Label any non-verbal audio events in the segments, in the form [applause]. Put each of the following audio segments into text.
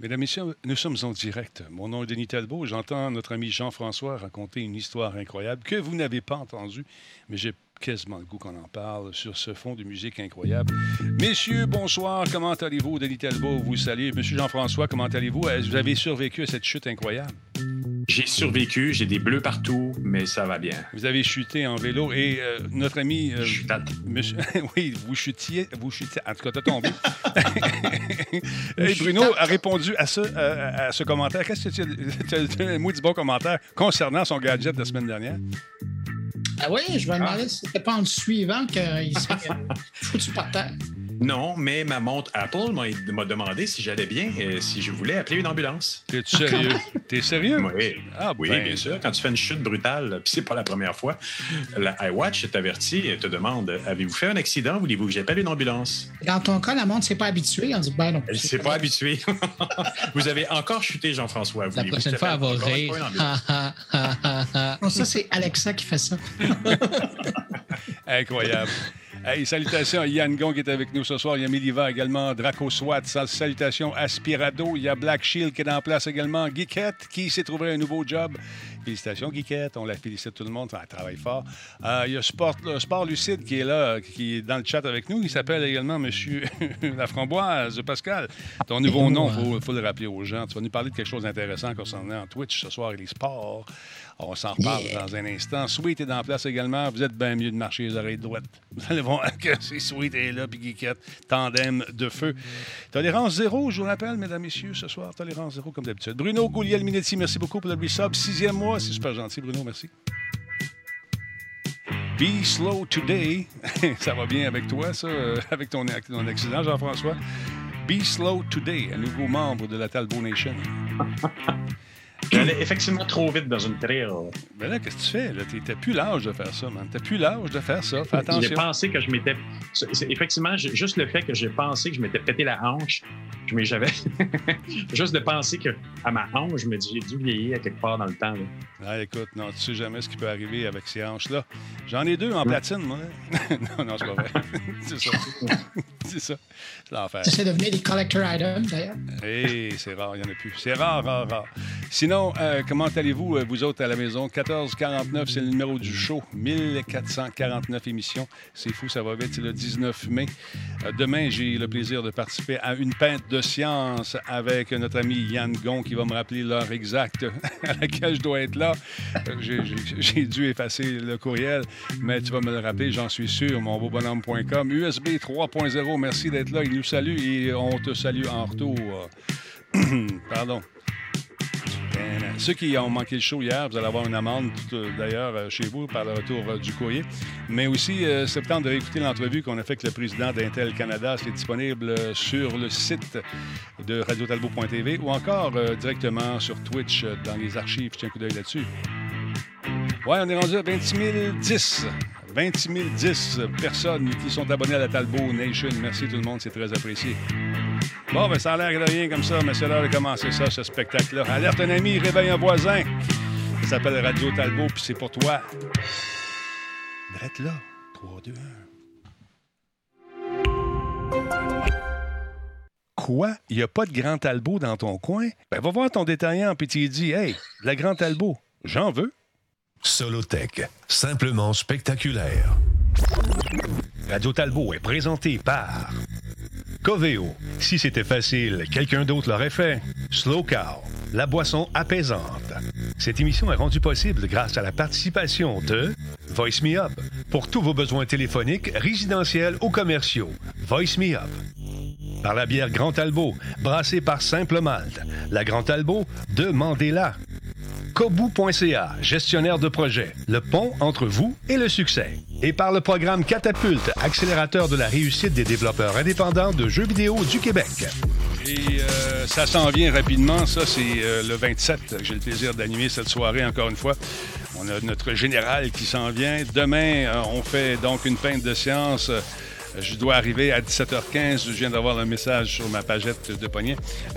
Mesdames, Messieurs, nous sommes en direct. Mon nom est Denis Talbot. J'entends notre ami Jean-François raconter une histoire incroyable que vous n'avez pas entendue, mais j'ai quasiment le goût qu'on en parle sur ce fond de musique incroyable. Messieurs, bonsoir. Comment allez-vous? Denis Talbot? Vous salue. Monsieur Jean-François, comment allez-vous? Vous avez survécu à cette chute incroyable? J'ai survécu, j'ai des bleus partout, mais ça va bien. Vous avez chuté en vélo et euh, notre ami. Euh, monsieur, [laughs] oui, vous chutiez, vous chutiez. En tout cas, t'as tombé. [laughs] [laughs] et Bruno a répondu à ce, euh, à ce commentaire. Qu'est-ce que tu as un mot du bon commentaire concernant son gadget de la semaine dernière? Ah oui, je me demandais si c'était pas en suivant qu'il s'est foutu par terre. Non, mais ma montre Apple m'a demandé si j'allais bien et si je voulais appeler une ambulance. T'es sérieux? T'es sérieux? Oui. Ah, oui, ben. bien sûr. Quand tu fais une chute brutale, puis c'est pas la première fois, la iWatch t'avertit et te demande Avez-vous fait un accident? Voulez-vous que j'appelle une ambulance? Dans ton cas, la montre s'est pas habituée. On dit Ben non. Elle s'est pas habituée. [laughs] vous avez encore chuté, Jean-François. La prochaine fois, elle va rire. non, ça, c'est Alexa qui fait ça. [laughs] Incroyable. Hey, salutations à Yann Gong qui est avec nous ce soir. Il y a Miliva également, Draco Swat. Salutations à Spirado. Il y a Black Shield qui est en place également. Geekette qui s'est trouvé un nouveau job. Félicitations, Geekette. On la félicite tout le monde. Elle travaille fort. Euh, il y a Sport, Sport Lucide qui est là, qui est dans le chat avec nous. Il s'appelle également Monsieur [laughs] La Framboise, Pascal. Ton nouveau nom, il faut, le rappeler aux gens. Tu vas nous parler de quelque chose d'intéressant concernant Twitch ce soir et les sports. On s'en reparle dans un instant. Sweet est en place également. Vous êtes bien mieux de marcher les oreilles droites. [laughs] Vous allez voir que c'est Sweet est là, puis Geekette, tandem de feu. Tolérance zéro, je vous rappelle, mesdames, messieurs, ce soir. Tolérance zéro, comme d'habitude. Bruno Gouliel Minetti, merci beaucoup pour le resub. Sixième mois, c'est super gentil, Bruno, merci. Be slow today. [laughs] ça va bien avec toi, ça, euh, avec ton, ton accident, Jean-François? Be slow today, un nouveau membre de la Talbot Nation. [laughs] J'allais effectivement trop vite dans une trail. Mais là, qu'est-ce que tu fais? Tu n'as plus l'âge de faire ça, man. Tu plus l'âge de faire ça. Fais attention. J'ai pensé que je m'étais. Effectivement, juste le fait que j'ai pensé que je m'étais pété la hanche, mais j'avais. [laughs] juste de penser que à ma hanche, je me dis, j'ai dû vieillir à quelque part dans le temps. Ah, écoute, non, tu sais jamais ce qui peut arriver avec ces hanches-là. J'en ai deux en platine, moi. [laughs] non, non, c'est pas vrai. [laughs] c'est ça. c'est ça. C'est l'enfer. Ça, c'est devenu des collector items, d'ailleurs. Hé, c'est rare, il n'y en a plus. C'est rare, rare, rare. Sinon, euh, comment allez-vous, euh, vous autres, à la maison? 1449, c'est le numéro du show. 1449 émissions. C'est fou, ça va vite. C'est le 19 mai. Euh, demain, j'ai le plaisir de participer à une peinte de science avec notre ami Yann Gon qui va me rappeler l'heure exacte [laughs] à laquelle je dois être là. J'ai dû effacer le courriel, mais tu vas me le rappeler, j'en suis sûr, mon beau bonhomme.com. USB 3.0, merci d'être là. Il nous salue et on te salue en retour. [clears throat] Pardon. Ceux qui ont manqué le show hier, vous allez avoir une amende euh, d'ailleurs euh, chez vous par le retour euh, du courrier. Mais aussi, c'est le temps de réécouter l'entrevue qu'on a fait avec le président d'Intel Canada. C'est disponible sur le site de radiotalbo.tv ou encore directement sur Twitch dans les archives. Tiens un coup d'œil là-dessus. Ouais, on est rendu à 26 010. 26 010 personnes qui sont abonnées à la Talbot Nation. Merci tout le monde, c'est très apprécié. Bon, ben ça a l'air de rien comme ça, mais c'est l'heure de commencer ça, ce spectacle-là. Alerte un ami, réveille un voisin. Ça s'appelle Radio Talbot, puis c'est pour toi. Drette là. 3, 2, 1. Quoi? Il n'y a pas de Grand Talbot dans ton coin? Ben, va voir ton détaillant, puis tu dis Hey, la Grand Talbot, j'en veux. Solotech, simplement spectaculaire. Radio Talbot est présenté par Coveo. Si c'était facile, quelqu'un d'autre l'aurait fait. Slow Cow, la boisson apaisante. Cette émission est rendue possible grâce à la participation de Voice Me Up pour tous vos besoins téléphoniques, résidentiels ou commerciaux. Voice Me Up. Par la bière Grand Albo, brassée par Simple Malte. La Grand Albo, demandez-la. Kobu.ca, gestionnaire de projet, le pont entre vous et le succès. Et par le programme Catapulte, accélérateur de la réussite des développeurs indépendants de jeux vidéo du Québec. Et euh, ça s'en vient rapidement, ça c'est euh, le 27. J'ai le plaisir d'animer cette soirée encore une fois. On a notre général qui s'en vient. Demain, euh, on fait donc une peinte de séance Je dois arriver à 17h15. Je viens d'avoir un message sur ma pagette de poignet. [laughs]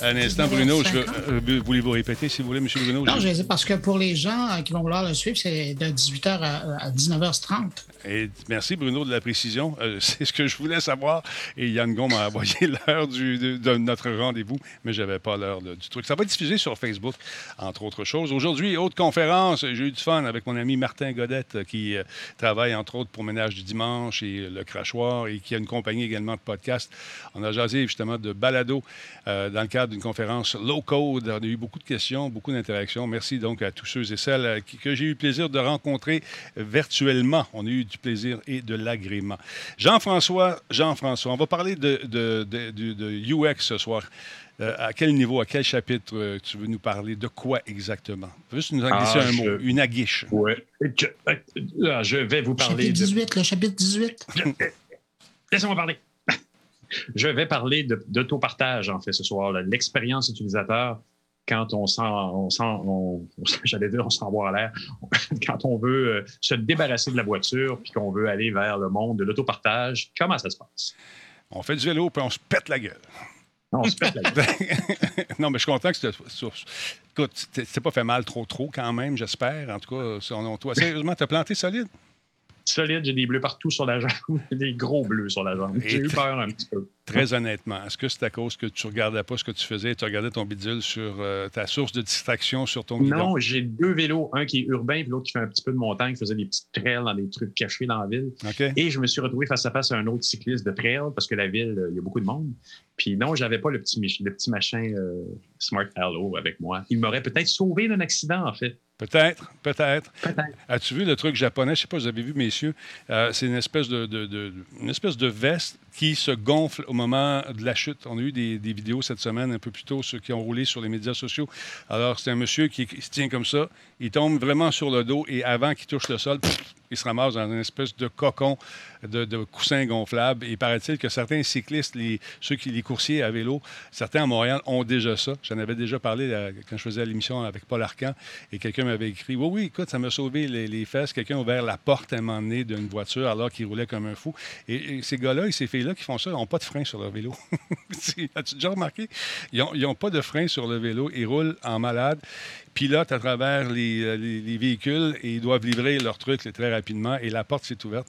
un instant, Bruno, je veux- euh, voulez-vous répéter, si vous voulez, M. Bruno? Non, Je- parce que pour les gens euh, qui vont vouloir le suivre, c'est de 18h à, à 19h30. Et merci Bruno de la précision. Euh, c'est ce que je voulais savoir. Et Yann Gon m'a envoyé [laughs] l'heure de, de notre rendez-vous, mais je n'avais pas l'heure du truc. Ça va être diffusé sur Facebook, entre autres choses. Aujourd'hui, autre conférence. J'ai eu du fun avec mon ami Martin Godette, euh, qui euh, travaille entre autres pour Ménage du Dimanche et Le Crachoir, et qui a une compagnie également de podcast. On a jasé justement de balado euh, dans le cadre d'une conférence low code. On a eu beaucoup de questions, beaucoup d'interactions. Merci donc à tous ceux et celles euh, que j'ai eu le plaisir de rencontrer virtuellement. On a eu du plaisir et de l'agrément. Jean-François, Jean-François, on va parler de UX ce soir. Euh, à quel niveau, à quel chapitre euh, tu veux nous parler? De quoi exactement? Juste nous en glisser Ah, un mot, je- une aguiche. Ouais. Je, euh, je vais vous parler Chapitre de 18, le chapitre 18. [laughs] Laissez-moi parler. [laughs] Je vais parler de- d'autopartage, en fait, ce soir, l'expérience utilisateur quand on sent, on sent, on- [laughs] j'allais dire, on s'en va à l'air, quand on veut se débarrasser de la voiture puis qu'on veut aller vers le monde de l'autopartage, comment ça se passe? On fait du vélo puis on se pète la gueule. On se pète la gueule. non, mais je suis content que c'était. sur- Écoute, pas fait mal trop, trop quand même, j'espère. En tout cas, selon toi. Sérieusement, t'as planté solide? Solide, j'ai des bleus partout sur la jambe, [laughs] des gros bleus sur la jambe. J'ai Et eu peur un petit peu. Très honnêtement, est-ce que c'est à cause que tu regardais pas ce que tu faisais et tu regardais ton bidule sur euh, ta source de distraction sur ton guidon? Non, j'ai deux vélos, un qui est urbain puis l'autre qui fait un petit peu de montagne, qui faisait des petites trails dans des trucs cachés dans la ville. Et je me suis retrouvé face à face à un autre cycliste de trail parce que la ville, euh, il y a beaucoup de monde. Puis non, j'avais pas le petit, mich- le petit machin euh, Smart Halo avec moi. Il m'aurait peut-être sauvé d'un accident, en fait. Peut-être, peut-être. As-tu vu le truc japonais? Je sais pas, vous avez vu, messieurs. Euh, c'est une espèce de, de- de- une espèce de veste qui se gonfle au moment de la chute. On a eu des, des vidéos cette semaine, un peu plus tôt, ceux qui ont roulé sur les médias sociaux. Alors, c'est un monsieur qui, qui se tient comme ça. Il tombe vraiment sur le dos et avant qu'il touche le sol, pff, il se ramasse dans une espèce de cocon de, coussin gonflable. Et paraît-il que certains cyclistes, les, ceux qui, les coursiers à vélo, certains à Montréal ont déjà ça. J'en avais déjà parlé quand je faisais l'émission avec Paul Arcan et quelqu'un m'avait écrit Oui, oui, écoute, ça m'a sauvé les, fesses. Quelqu'un a ouvert la porte à un moment donné d'une voiture alors qu'il roulait comme un fou. Et, et ces gars-là et ces filles-là qui font ça n'ont pas de frein sur leur vélo. [laughs] As-tu déjà remarqué? Ils n'ont pas de frein sur le vélo. Ils roulent en malade pilotent à travers les, euh, les- les véhicules et ils doivent livrer leur truc là, très rapidement et la porte s'est ouverte.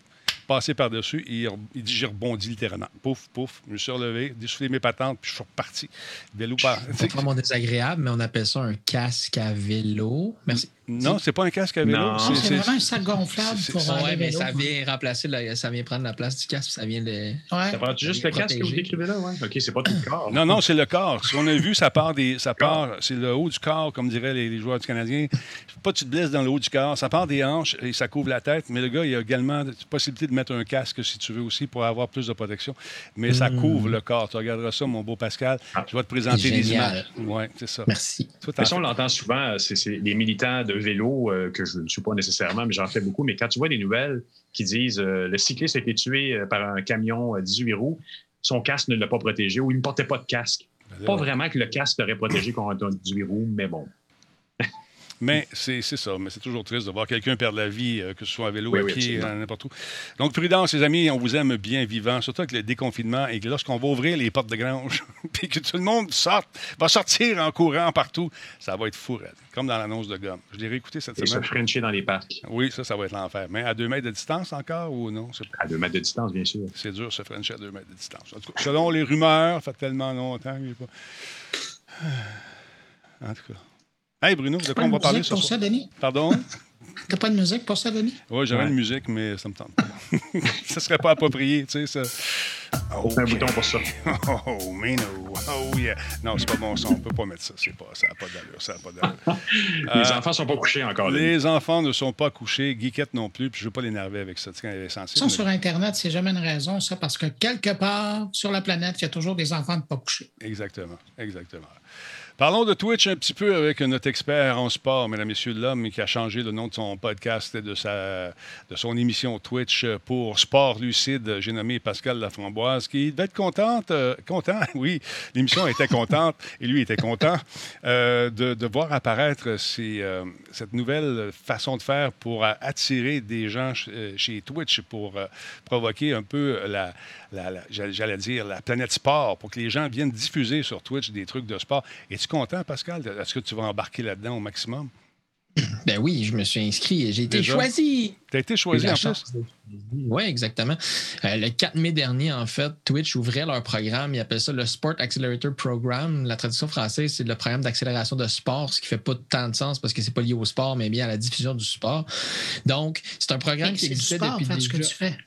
Passé par-dessus il, dit j'ai rebondi littéralement. Pouf, pouf, je me suis relevé, dessoufflé mes patentes, puis je suis reparti. Vélo par. C'est vraiment désagréable, mais on appelle ça un casque à vélo. Merci. Non, c'est pas un casque à vélo. Non. Non, c'est- c'est c'est- vraiment un sac gonflable pour euh, ouais, les mais ça vient remplacer, la- ça vient prendre la place du casque, ça vient de. Ouais. Ça prend-tu juste le casque que vous décrivez là? Ouais. OK, c'est pas tout le corps. Non, non, c'est le corps. Ce qu'on a vu, ça part des. Ça part, c'est le haut du corps, comme diraient les, les joueurs du Canadien. Pas tu te blesses dans le haut du corps. Ça part des hanches et ça couvre la tête. Mais le gars, il y a également la possibilité de mettre un casque si tu veux aussi pour avoir plus de protection. Mais ça couvre le corps. Tu regarderas ça, mon beau Pascal. Ah. Je vais te présenter des images. Oui, c'est ça. Merci. Toi, t'en Mais ça, on l'entend souvent, c'est c'est les militants de vélo, euh, que je ne suis pas nécessairement, mais j'en fais beaucoup. Mais quand tu vois des nouvelles qui disent euh, le cycliste a été tué euh, par un camion à 18 roues, son casque ne l'a pas protégé ou il ne portait pas de casque. fais- Pas vraiment que le casque l'aurait protégé contre un 18 roues, mais bon. Mais c'est ça. Mais c'est toujours triste de voir quelqu'un perdre la vie, euh, que ce soit à vélo, Oui, à oui, pied, euh, n'importe où. Donc, prudence, les amis, on vous aime bien vivant, surtout avec le déconfinement et que lorsqu'on va ouvrir les portes de grange, [laughs] puis que tout le monde sorte, va sortir en courant partout, ça va être fou, raide, comme dans l'annonce de gomme. Je l'ai réécouté cette Et se semaine. frencher dans les parcs. Oui, ça, ça va être l'enfer. Mais à deux mètres de distance encore ou non? À deux mètres de distance, bien sûr. C'est dur, se frencher à deux mètres de distance. En tout cas, selon les rumeurs, ça fait tellement longtemps qu'il n'y a pas. [sighs] En tout cas. Hey Bruno, de quoi on va parler ce pour soir? ça, Denis? Pardon? [laughs] T'as pas de musique pour ça, Denis? Oui, j'aurais Ouais. une musique, mais ça me tente pas. [laughs] ça serait pas approprié, tu sais, ça. Oh, Un bouton pour ça. [laughs] Oh, mais no. Oh, yeah. Non, c'est pas bon son. On peut pas mettre ça. C'est pas, ça n'a pas d'allure. Ça a pas d'allure. Les Euh, enfants sont pas couchés encore. là. Les enfants ne sont pas couchés. Guiquette non plus. Puis je veux pas l'énerver avec ça. Tu sais, quand. Ça, mais- sur Internet, c'est jamais une raison, ça, parce que quelque part sur la planète, il y a toujours des enfants de pas couchés. Exactement. Exactement. Parlons de Twitch un petit peu avec notre expert en sport, mesdames, messieurs, l'homme qui a changé le nom de son podcast et de, sa, de son émission Twitch pour Sport Lucide. J'ai nommé Pascal Laframboise, qui devait être contente, euh, content, [laughs] oui, l'émission était contente et lui était content euh, de, de, voir apparaître euh, cette nouvelle façon de faire pour attirer des gens chez Twitch, pour provoquer un peu la, la, la j'allais dire, la planète sport, pour que les gens viennent diffuser sur Twitch des trucs de sport. Content, Pascal? Est-ce que tu vas embarquer là-dedans au maximum? [clears throat] Ben oui, je me suis inscrit. J'ai été choisi. Tu as été choisi en plus? Oui, exactement. Euh, le 4 mai dernier, en fait, Twitch ouvrait leur programme. Ils appellent ça le Sport Accelerator Program. La traduction française, c'est le programme d'accélération de sport, ce qui fait pas tant de sens parce que c'est pas lié au sport, mais bien à la diffusion du sport. Donc, c'est un programme qui existait depuis déjà... ce que tu fais.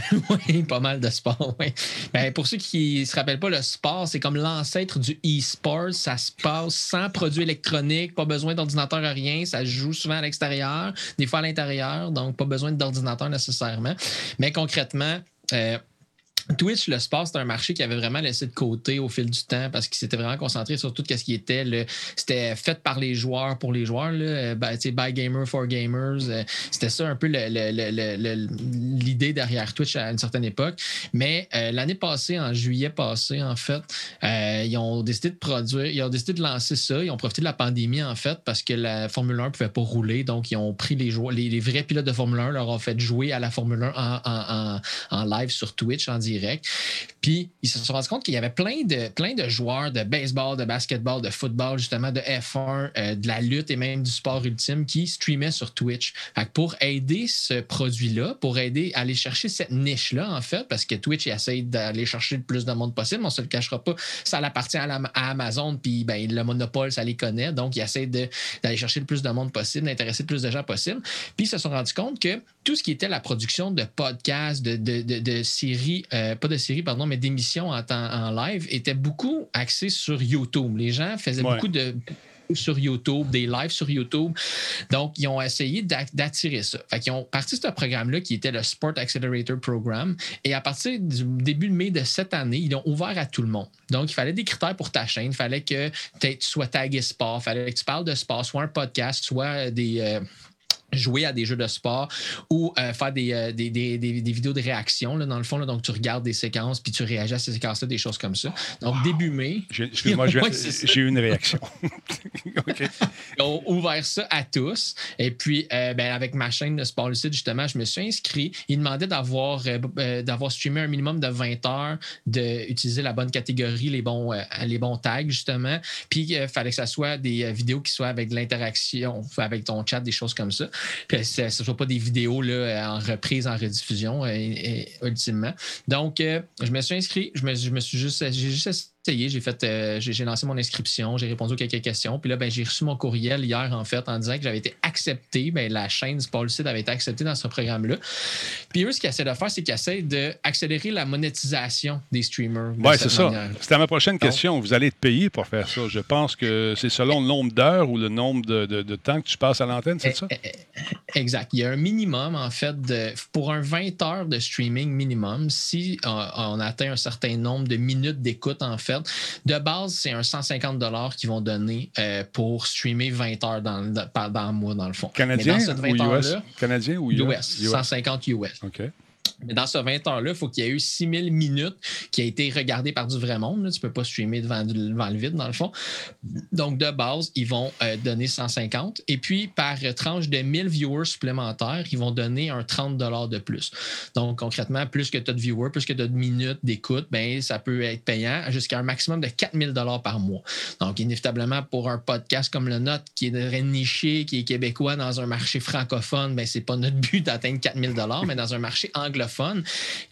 [laughs] oui, pas mal de sport, oui. Ben, pour ceux qui ne se rappellent pas, le sport, c'est comme l'ancêtre du e-sport. Ça se passe sans produits électroniques, pas besoin d'ordinateur à rien. Ça joue souvent à l'extérieur, des fois à l'intérieur, donc pas besoin d'ordinateur nécessairement. Mais concrètement, euh, Twitch, le sport, c'est un marché qui avait vraiment laissé de côté au fil du temps parce qu'il s'était vraiment concentré sur tout ce qui était le. C'était fait par les joueurs pour les joueurs, là, by, by gamer for gamers. Euh, c'était ça un peu l'idée derrière Twitch à une certaine époque. Mais euh, l'année passée, en juillet passé, en fait, euh, ils ont décidé de produire, ils ont décidé de lancer ça. Ils ont profité de la pandémie, en fait, parce que la Formule 1 ne pouvait pas rouler. Donc, ils ont pris les joueurs, les, vrais pilotes de Formule 1, leur ont fait jouer à la Formule 1 en, en, en live sur Twitch en direct puis ils se sont rendus compte qu'il y avait plein de, plein de joueurs de baseball, de basketball, de football, justement, de F1, euh, de la lutte et même du sport ultime qui streamaient sur Twitch. pour aider ce produit-là, pour aider à aller chercher cette niche-là, en fait, parce que Twitch essaie d'aller chercher le plus de monde possible, on ne se le cachera pas, ça appartient à, Amazon, puis ben, le monopole, ça les connaît, donc ils essaient d'aller chercher le plus de monde possible, d'intéresser le plus de gens possible. Puis ils se sont rendus compte que tout ce qui était la production de podcasts, de, de, séries, euh, pas de séries, pardon, mais d'émissions en, en live, était beaucoup axé sur YouTube. Les gens faisaient beaucoup de sur YouTube, des lives sur YouTube. Donc, ils ont essayé d'attirer ça. Fait qu'ils ont parti de ce programme-là qui était le Sport Accelerator Program. Et à partir du début de mai de cette année, ils l'ont ouvert à tout le monde. Donc, il fallait des critères pour ta chaîne. Il fallait que tu sois tagué sport. Il fallait que tu parles de sport, soit un podcast, soit des. Euh, jouer à des jeux de sport ou euh, faire euh, des, des, des, des, vidéos de réaction, là, dans le fond. Là, donc, tu regardes des séquences puis tu réagis à ces séquences-là, des choses comme ça. Donc, début mai. Excuse-moi, [laughs] j'ai eu une réaction. [laughs] Ils ont ouvert ça à tous. Et puis, euh, ben, avec ma chaîne de Sport Lucide, justement, je me suis inscrit. Ils demandaient d'avoir d'avoir streamé un minimum de 20 heures, d'utiliser la bonne catégorie, les bons, les bons tags, justement. Puis, il fallait que ça soit des vidéos qui soient avec de l'interaction, avec ton chat, des choses comme ça que ce ne soit pas des vidéos là, en reprise, en rediffusion, et, ultimement. Donc, euh, je me suis inscrit, je me, je me suis juste, j'ai juste j'ai fait, euh, j'ai lancé mon inscription, j'ai répondu à quelques questions. Puis là, ben, j'ai reçu mon courriel hier, en fait, en disant que j'avais été accepté. Ben, la chaîne Lucide avait été acceptée dans ce programme-là. Puis eux, ce qu'ils essaient de faire, c'est qu'ils essaient d'accélérer la monétisation des streamers. Oui, c'est ça. C'était ma prochaine question. Vous allez être payé pour faire ça. Je pense que c'est selon le nombre d'heures ou le nombre de, de, temps que tu passes à l'antenne, c'est eh, ça? Eh, eh, exact. Il y a un minimum, en fait, de, pour un 20 heures de streaming minimum, si on, on atteint un certain nombre de minutes d'écoute, en fait, de base, c'est un 150 qu'ils vont donner euh, pour streamer 20 heures dans, dans, le mois, dans le fond. Canadien ou US? Canadien ou US? US, 150 US. OK. Mais dans ce 20 heures-là, il faut qu'il y ait eu 6000 minutes qui a été regardé par du vrai monde. Tu ne peux pas streamer devant, devant, le vide, dans le fond. Donc, de base, ils vont euh, donner 150. Et puis, par tranche de 1000 viewers supplémentaires, ils vont donner un 30 de plus. Donc, concrètement, plus que tu as de viewers, plus que tu as de minutes d'écoute, ben, ça peut être payant jusqu'à un maximum de 4000 par mois. Donc, inévitablement, pour un podcast comme le nôtre, qui est niché, qui est québécois dans un marché francophone, ben, ce n'est pas notre but d'atteindre 4000 mais dans un marché anglophone,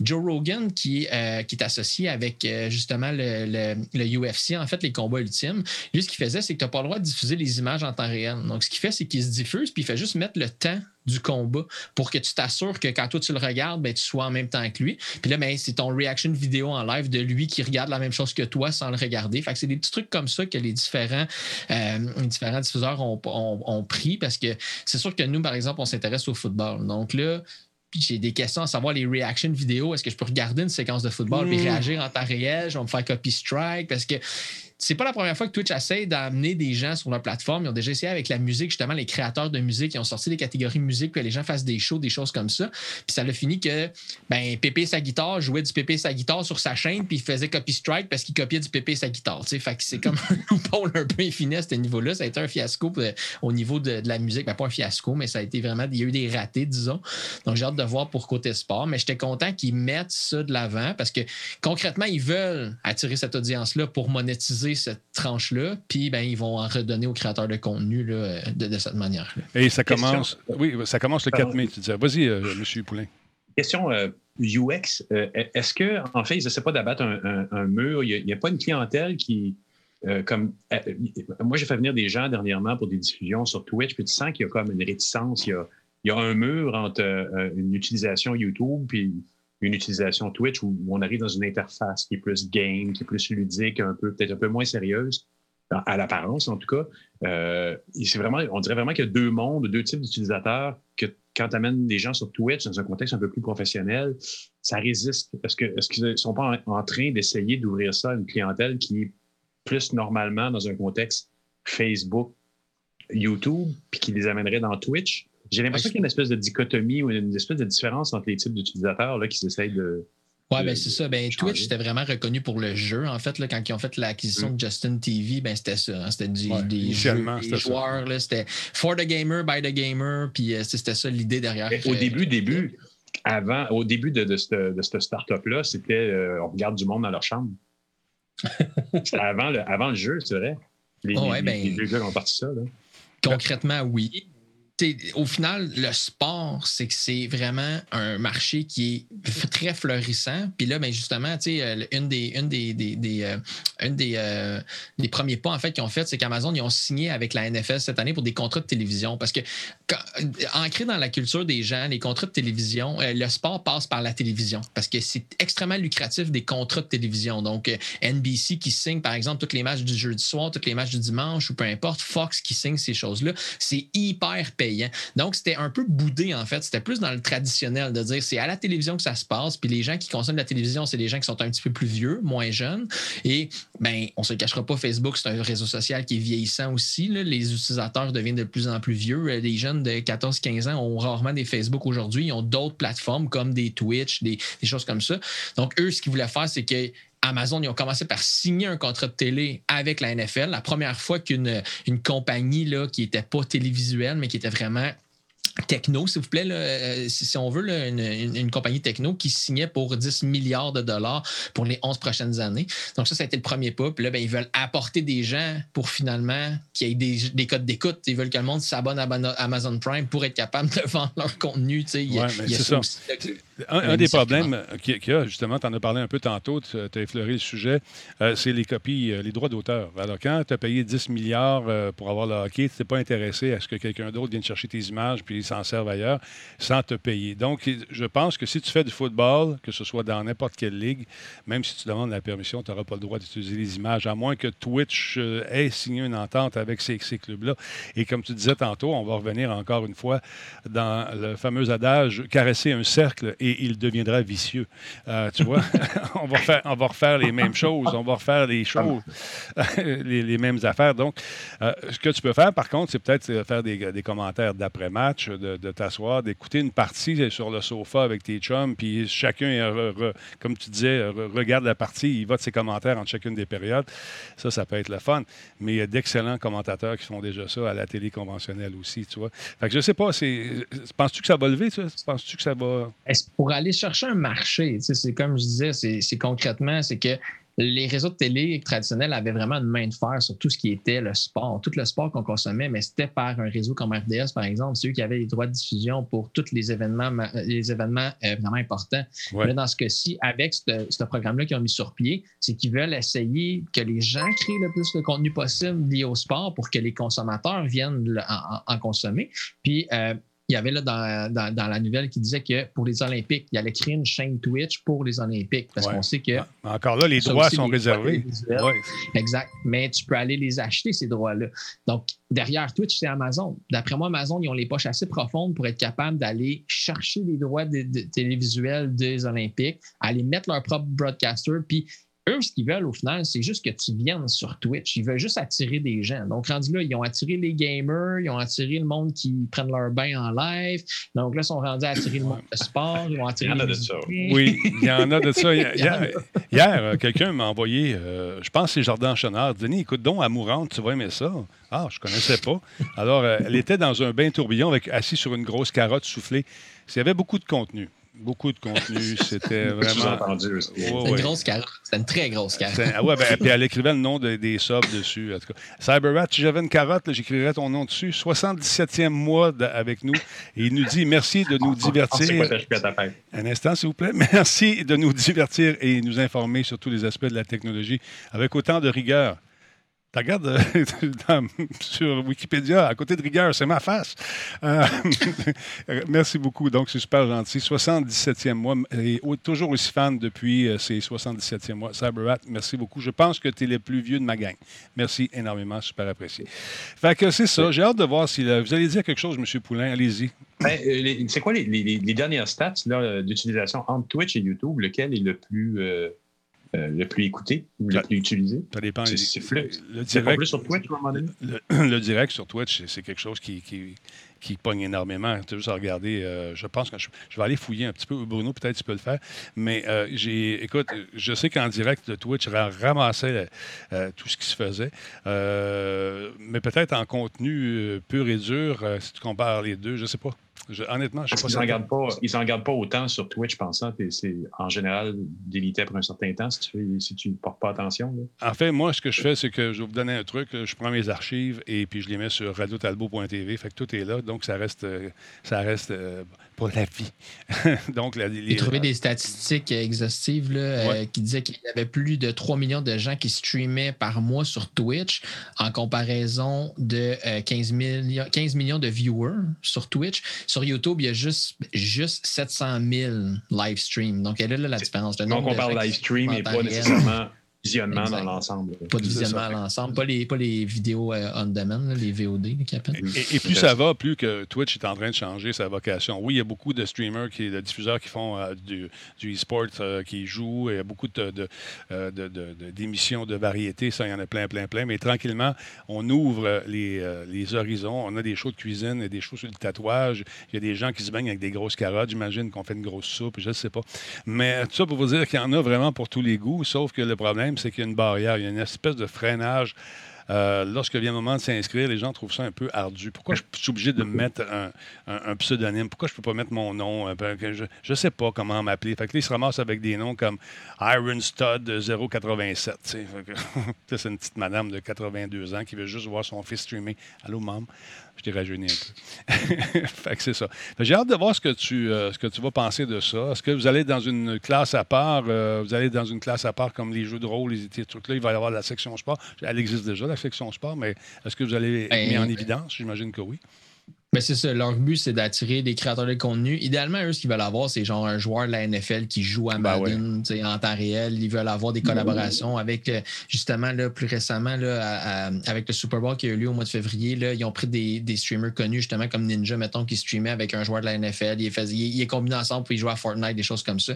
Joe Rogan, qui, euh, qui est associé avec euh, justement le, UFC, en fait, les combats ultimes, lui, ce qu'il faisait, c'est que tu n'as pas le droit de diffuser les images en temps réel. Donc, ce qu'il fait, c'est qu'il se diffuse, puis il fait juste mettre le temps du combat pour que tu t'assures que quand toi tu le regardes, ben, tu sois en même temps que lui. Puis là, ben, c'est ton reaction vidéo en live de lui qui regarde la même chose que toi sans le regarder. Fait que c'est des petits trucs comme ça que les différents, euh, diffuseurs ont, ont pris parce que c'est sûr que nous, par exemple, on s'intéresse au football. Donc là, j'ai des questions à savoir les reactions vidéo. Est-ce que je peux regarder une séquence de football et hmm. réagir en temps réel? Je vais me faire copy strike parce que c'est pas la première fois que Twitch essaie d'amener des gens sur leur plateforme. Ils ont déjà essayé avec la musique, justement, les créateurs de musique, ils ont sorti des catégories musique, que les gens fassent des shows, des choses comme ça. Puis ça a fini que, ben, Pépé sa guitare jouait du Pépé sa guitare sur sa chaîne, puis il faisait copy strike parce qu'il copiait du Pépé sa guitare. Fait que c'est comme un [laughs] loophole un peu infini à ce niveau-là. Ça a été un fiasco euh, au niveau de, la musique. Ben, pas un fiasco, mais ça a été vraiment, il y a eu des ratés, disons. Donc j'ai hâte de voir pour côté sport, mais j'étais content qu'ils mettent ça de l'avant parce que concrètement, ils veulent attirer cette audience-là pour monétiser cette tranche-là, puis ben, ils vont en redonner aux créateurs de contenu là, de, cette manière-là. Et ça commence, oui, ça commence le 4 mai, tu disais. Vas-y, euh, M. Poulain. Question euh, UX. Euh, est-ce que, en fait, ils essaient pas d'abattre un, mur? Il n'y a, pas une clientèle qui. comme moi, j'ai fait venir des gens dernièrement pour des diffusions sur Twitch, puis tu sens qu'il y a comme une réticence. Il y a, il y a un mur entre une utilisation YouTube puis une utilisation Twitch où, on arrive dans une interface qui est plus game, qui est plus ludique, un peu peut-être un peu moins sérieuse, à l'apparence en tout cas. Euh, c'est vraiment, on dirait vraiment qu'il y a deux mondes, deux types d'utilisateurs que quand tu amènes des gens sur Twitch dans un contexte un peu plus professionnel, ça résiste. Est-ce qu'ils est ne sont pas en, train d'essayer d'ouvrir ça à une clientèle qui est plus normalement dans un contexte Facebook, YouTube, puis qui les amènerait dans Twitch? J'ai l'impression qu'il y a une espèce de dichotomie ou une espèce de différence entre les types d'utilisateurs qui s'essayent de. Oui, ben c'est ça. Ben, Twitch, c'était vraiment reconnu pour le jeu. En fait, là, quand ils ont fait l'acquisition de Justin TV, ben, c'était ça. Hein. C'était du, des, jeux, des joueurs. C'était for the gamer, by the gamer. Puis euh, c'était ça l'idée derrière. au euh, début, début, avant, au début de, de, cette, start-up-là, c'était euh, on regarde du monde dans leur chambre. [laughs] c'était avant le, avant le jeu, c'est vrai. Les, oh, ouais, ben, les, les, jeux ont parti ça. Là. Concrètement, oui au final, le sport, c'est que c'est vraiment un marché qui est très florissant. Puis là, ben justement, euh, une des, une des, des, euh, des, euh, des, premiers pas en fait qu'ils ont fait, c'est qu'Amazon ils ont signé avec la NFL cette année pour des contrats de télévision. Parce que ancré dans la culture des gens, les contrats de télévision, le sport passe par la télévision parce que c'est extrêmement lucratif des contrats de télévision. Donc NBC qui signe par exemple toutes les matchs du jeudi soir, toutes les matchs du dimanche ou peu importe, Fox qui signe ces choses-là, c'est hyper donc, c'était un peu boudé, en fait. C'était plus dans le traditionnel de dire c'est à la télévision que ça se passe, puis les gens qui consomment la télévision, c'est des gens qui sont un petit peu plus vieux, moins jeunes. Et, ben, on se cachera pas, Facebook, c'est un réseau social qui est vieillissant aussi. Les utilisateurs deviennent de plus en plus vieux. Les jeunes de 14-15 ans ont rarement des Facebook aujourd'hui. Ils ont d'autres plateformes comme des Twitch, des, des choses comme ça. Donc, eux, ce qu'ils voulaient faire, c'est que Amazon, ils ont commencé par signer un contrat de télé avec la NFL. La première fois qu'une une compagnie là, qui n'était pas télévisuelle, mais qui était vraiment techno, s'il vous plaît, euh, si, on veut, une, compagnie techno qui signait pour 10 milliards de dollars pour les 11 prochaines années. Donc, ça, ça a été le premier pas. Puis là, ben, ils veulent apporter des gens pour finalement qu'il y ait des, codes d'écoute. Ils veulent que le monde s'abonne à Amazon Prime pour être capable de [laughs] vendre leur contenu. c'est ça. Un, des problèmes qu'il y a, justement, tu en as parlé un peu tantôt, tu as effleuré le sujet, euh, c'est les copies, euh, les droits d'auteur. Alors, quand tu as payé 10 milliards pour avoir le hockey, tu n'es pas intéressé à ce que quelqu'un d'autre vienne chercher tes images puis s'en servent ailleurs sans te payer. Donc, je pense que si tu fais du football, que ce soit dans n'importe quelle ligue, même si tu demandes la permission, tu n'auras pas le droit d'utiliser les images, à moins que Twitch euh, ait signé une entente avec ces, clubs-là. Et comme tu disais tantôt, on va revenir encore une fois dans le fameux adage caresser un cercle et il deviendra vicieux. Euh, tu vois, [laughs] on, va faire, refaire les mêmes choses, on va refaire les choses, [laughs] les, mêmes affaires. Donc, euh, ce que tu peux faire, par contre, c'est peut-être faire des, des commentaires d'après-match, de, t'asseoir, d'écouter une partie sur le sofa avec tes chums, puis chacun, comme tu disais, regarde la partie, il vote ses commentaires entre chacune des périodes. Ça, ça peut être le fun. Mais il y a d'excellents commentateurs qui font déjà ça à la télé conventionnelle aussi, tu vois. Fait que je sais pas, penses-tu que ça va lever, Penses-tu que ça va... Pour aller chercher un marché, c'est comme je disais, c'est concrètement, c'est que les réseaux de télé traditionnels avaient vraiment une main de fer sur tout ce qui était le sport, tout le sport qu'on consommait, mais c'était par un réseau comme RDS, par exemple. C'est eux qui avaient les droits de diffusion pour tous les événements, les événements euh, vraiment importants. dans ce cas-ci, avec ce, programme-là qu'ils ont mis sur pied, c'est qu'ils veulent essayer que les gens créent le plus de contenu possible lié au sport pour que les consommateurs viennent en, consommer. Puis, euh, il y avait là dans, dans, la nouvelle qui disait que pour les Olympiques, il allait créer une chaîne Twitch pour les Olympiques parce qu'on sait que. Encore là, les droits sont réservés. Exact. Mais tu peux aller les acheter, ces droits-là. Donc, derrière Twitch, c'est Amazon. D'après moi, Amazon, ils ont les poches assez profondes pour être capables d'aller chercher les droits de, télévisuels des Olympiques, aller mettre leur propre broadcaster, puis eux, ce qu'ils veulent au final, c'est juste que tu viennes sur Twitch. Ils veulent juste attirer des gens. Donc, rendu là, ils ont attiré les gamers, ils ont attiré le monde qui prennent leur bain en live. Donc là, ils sont rendus à attirer le monde de sport, ils ont attiré Il y en a de ça. Oui, il y en a de ça. [laughs] Hier, euh, quelqu'un m'a envoyé, euh, je pense que c'est Jardin Chenard. Denis, écoute donc, Amourante, tu vas aimer ça. Ah, je connaissais pas. Alors, euh, elle était dans un bain tourbillon avec, assis sur une grosse carotte soufflée. Il y avait beaucoup de contenu. Beaucoup de contenu. [laughs] C'était vraiment. Ouais, ouais. une grosse carotte. C'est une très grosse carotte. C'est- Ah ouais, ben, puis elle écrivait le nom de- des subs dessus. En tout cas. CyberRat, si j'avais une carotte, j'écrirais ton nom dessus. 77e mois de- avec nous. Et il nous dit merci de nous divertir. Un instant, s'il vous plaît. [laughs] Merci de nous divertir et nous informer sur tous les aspects de la technologie avec autant de rigueur. Tu regardes euh, [laughs] sur Wikipédia, à côté de rigueur, c'est ma face. Euh, [laughs] merci beaucoup. Donc, c'est super gentil. 77e mois et toujours aussi fan depuis euh, ces 77e mois. CyberRat, merci beaucoup. Je pense que tu es le plus vieux de ma gang. Merci énormément, super apprécié. Fait que c'est ça. J'ai hâte de voir si vous allez dire quelque chose, M. Poulain. Allez-y. Ben, c'est quoi les, les- dernières stats d'utilisation entre Twitch et YouTube? Lequel est le plus, euh, le plus écouté ou le Ça- plus utilisé? Ça dépend. C'est- c'est flou. Le direct, sur Twitch à un donné? le, le direct sur Twitch, c'est- c'est quelque chose qui, qui, qui pogne énormément. Tu as juste à regarder. euh, je pense que je, je vais aller fouiller un petit peu. Bruno, peut-être tu peux le faire. Mais euh, j'ai, écoute, je sais qu'en direct, le Twitch ra- ramassait tout ce qui se faisait. Mais peut-être en contenu pur et dur, si tu compares les deux, je sais pas. Je- honnêtement, je sais pas. Ils n'en gardent pas, ils s'en gardent pas autant sur Twitch, pensant que c'est en général délité pour un certain temps si tu ne si tu portes pas attention. là. En fait, moi, ce que je fais, c'est que je vais vous donner un truc. Je prends mes archives et puis je les mets sur radiotalbo.tv. Fait que tout est là. Donc, ça reste, euh, ça reste euh, pour la vie. [laughs] donc, la, les- J'ai trouvé des statistiques exhaustives là, euh, qui disaient qu'il y avait plus de 3 millions de gens qui streamaient par mois sur Twitch en comparaison de euh, 15, millions, 15 millions de viewers sur Twitch. Sur YouTube, il y a juste, juste 700 000 live streams. Donc, elle est là la différence. Le Donc, on parle live stream et pas réel. nécessairement visionnement Exact. dans l'ensemble. Pas de visionnement à l'ensemble, pas les, pas les vidéos euh, on demand, là, les VOD qui appellent. Et, et plus ça va, plus que Twitch est en train de changer sa vocation. Oui, il y a beaucoup de streamers, qui, de diffuseurs qui font euh, du, du e-sport, euh, qui jouent. Il y a beaucoup de, de, de- de- de- d'émissions de variété. Ça, il y en a plein, plein, plein. Mais tranquillement, on ouvre les, euh, les horizons. On a des shows de cuisine et des shows sur le tatouage. Il y a des gens qui se baignent avec des grosses carottes. J'imagine qu'on fait une grosse soupe. Je ne sais pas. Mais tout ça pour vous dire qu'il y en a vraiment pour tous les goûts. Sauf que le problème, c'est qu'il y a une barrière. Il y a une espèce de freinage. Euh, lorsque vient le moment de s'inscrire, les gens trouvent ça un peu ardu. Pourquoi je suis obligé de mettre un, un- un pseudonyme? Pourquoi je ne peux pas mettre mon nom? Euh, ben, Je ne sais pas comment m'appeler. Fait que là, ils se ramassent avec des noms comme Iron Stud 087. tu sais. Fait que- [laughs] Ça, c'est une petite madame de 82 ans qui veut juste voir son fils streamer. Allô, maman? Je t'ai rajeuni un peu. [laughs] fait que c'est ça. J'ai hâte de voir ce que, tu, euh, ce que tu vas penser de ça. Est-ce que vous allez dans une classe à part? euh, vous allez dans une classe à part comme les jeux de rôle, les, trucs-là? Il va y avoir la section sport. Elle existe déjà, la section sport, mais est-ce que vous allez Ben, mis en évidence? J'imagine que oui. Mais c'est ça, leur but, c'est d'attirer des créateurs de contenu. Idéalement, eux, ce qu'ils veulent avoir, c'est genre un joueur de la NFL qui joue à Ben Madden tu sais, en temps réel. Ils veulent avoir des collaborations avec, euh, justement, là, plus récemment, là, à- à- avec le Super Bowl qui a eu lieu au mois de février, là, ils ont pris des, des streamers connus, justement, comme Ninja, mettons, qui streamait avec un joueur de la NFL. Il est, fait- il est- il est combiné ensemble pour y jouer à Fortnite, des choses comme ça.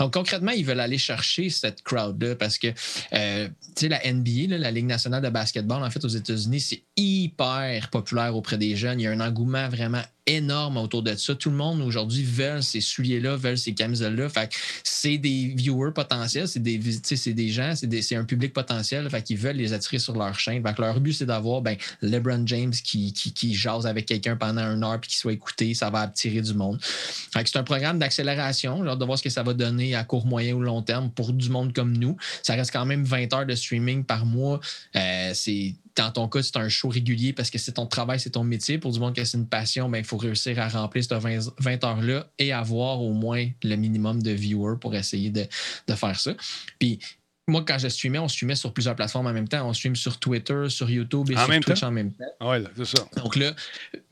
Donc, concrètement, ils veulent aller chercher cette crowd-là parce que, euh, tu sais, la NBA, là, la Ligue nationale de basketball, en fait, aux États-Unis, c'est hyper populaire auprès des jeunes. Il y a un engouement vraiment énorme autour de ça. Tout le monde aujourd'hui veut ces souliers-là, veulent ces camisoles-là. Fait c'est des viewers potentiels, c'est des, des gens, c'est, un public potentiel. Fait qu'ils veulent les attirer sur leur chaîne. Fait que leur but, c'est d'avoir ben, LeBron James qui, qui, jase avec quelqu'un pendant une heure puis qui soit écouté. Ça va attirer du monde. Fait que c'est un programme d'accélération. De voir ce que ça va donner à court, moyen ou long terme pour du monde comme nous. Ça reste quand même 20 heures de streaming par mois. Euh, c'est dans ton cas, c'est un show régulier parce que c'est ton travail, c'est ton métier. Pour du monde que c'est une passion, ben, faut réussir à remplir 20, 20 heures-là et avoir au moins le minimum de viewers pour essayer de, de faire ça. Puis moi, quand je streamais, on streamait sur plusieurs plateformes en même temps. On stream sur Twitter, sur YouTube et En sur même Twitch temps? en même temps. Ouais, c'est ça. Donc là,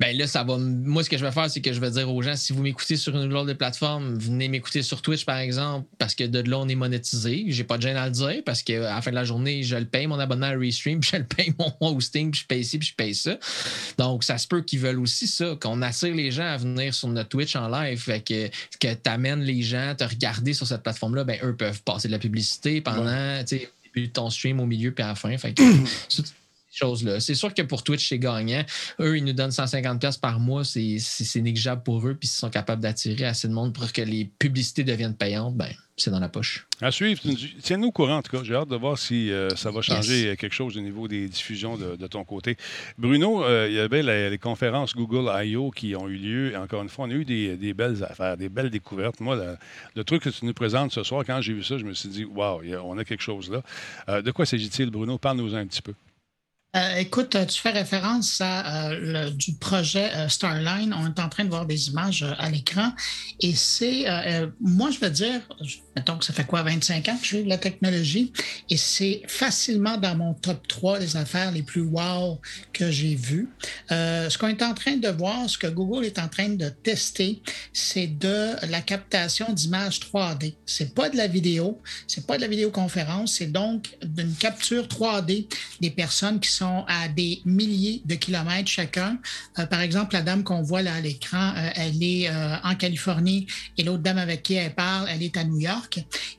Ben là, ça va. Moi, ce que je vais faire, c'est que je vais dire aux gens si vous m'écoutez sur une autre plateforme, venez m'écouter sur Twitch, par exemple, parce que de là, on est monétisé. J'ai pas de gêne à le dire parce qu'à la fin de la journée, je le paye mon abonnement à Restream, puis [laughs] je le paye mon hosting, puis je paye ci, puis je paye ça. Donc, ça se peut qu'ils veulent aussi ça, qu'on attire les gens à venir sur notre Twitch en live. Fait que, que tu amènes les gens à te regarder sur cette plateforme-là, ben eux peuvent passer de la publicité pendant, tu sais, début de ton stream, au milieu, puis à la fin. Fait que, [clears throat] C'est sûr que pour Twitch, c'est gagnant. Eux, ils nous donnent 150$ par mois. C'est négligeable pour eux. Puis s'ils sont capables d'attirer assez de monde pour que les publicités deviennent payantes, ben, c'est dans la poche. À suivre. Tiens-nous au courant, en tout cas. J'ai hâte de voir si euh, ça va changer quelque chose au niveau des diffusions de, ton côté. Bruno, euh, il y avait les, conférences Google I.O. qui ont eu lieu. Encore une fois, on a eu des, belles affaires, des belles découvertes. Moi, le, truc que tu nous présentes ce soir, quand j'ai vu ça, je me suis dit, waouh, on a quelque chose là. Euh, de quoi s'agit-il, Bruno? Parle-nous un petit peu. Euh, écoute, tu fais référence à euh, du projet euh, Starline. On est en train de voir des images à l'écran. Et c'est, moi, je veux dire, mettons que ça fait quoi, 25 ans que je fais de la technologie. Et c'est facilement dans mon top 3 des affaires les plus wow que j'ai vues. ce qu'on est en train de voir, ce que Google est en train de tester, c'est de la captation d'images 3D. C'est pas de la vidéo, c'est pas de la vidéoconférence, c'est donc d'une capture 3D des personnes qui sont à des milliers de kilomètres chacun. Euh, par exemple, la dame qu'on voit là à l'écran, euh, elle est euh, en Californie et l'autre dame avec qui elle parle, elle est à New York.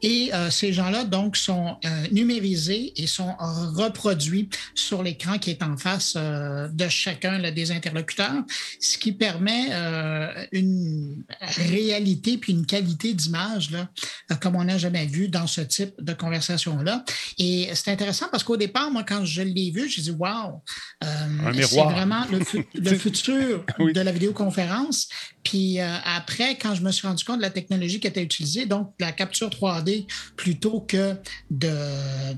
Et ces gens-là, donc, sont numérisés et sont reproduits sur l'écran qui est en face de chacun des interlocuteurs, ce qui permet une réalité puis une qualité d'image comme on n'a jamais vu dans ce type de conversation-là. Et c'est intéressant parce qu'au départ, moi, quand je l'ai vu, j'ai dit, wow, euh, c'est vraiment le, [laughs] futur [laughs] de la vidéoconférence. Puis euh, après, quand je me suis rendu compte de la technologie qui était utilisée, donc la capture 3D plutôt que de,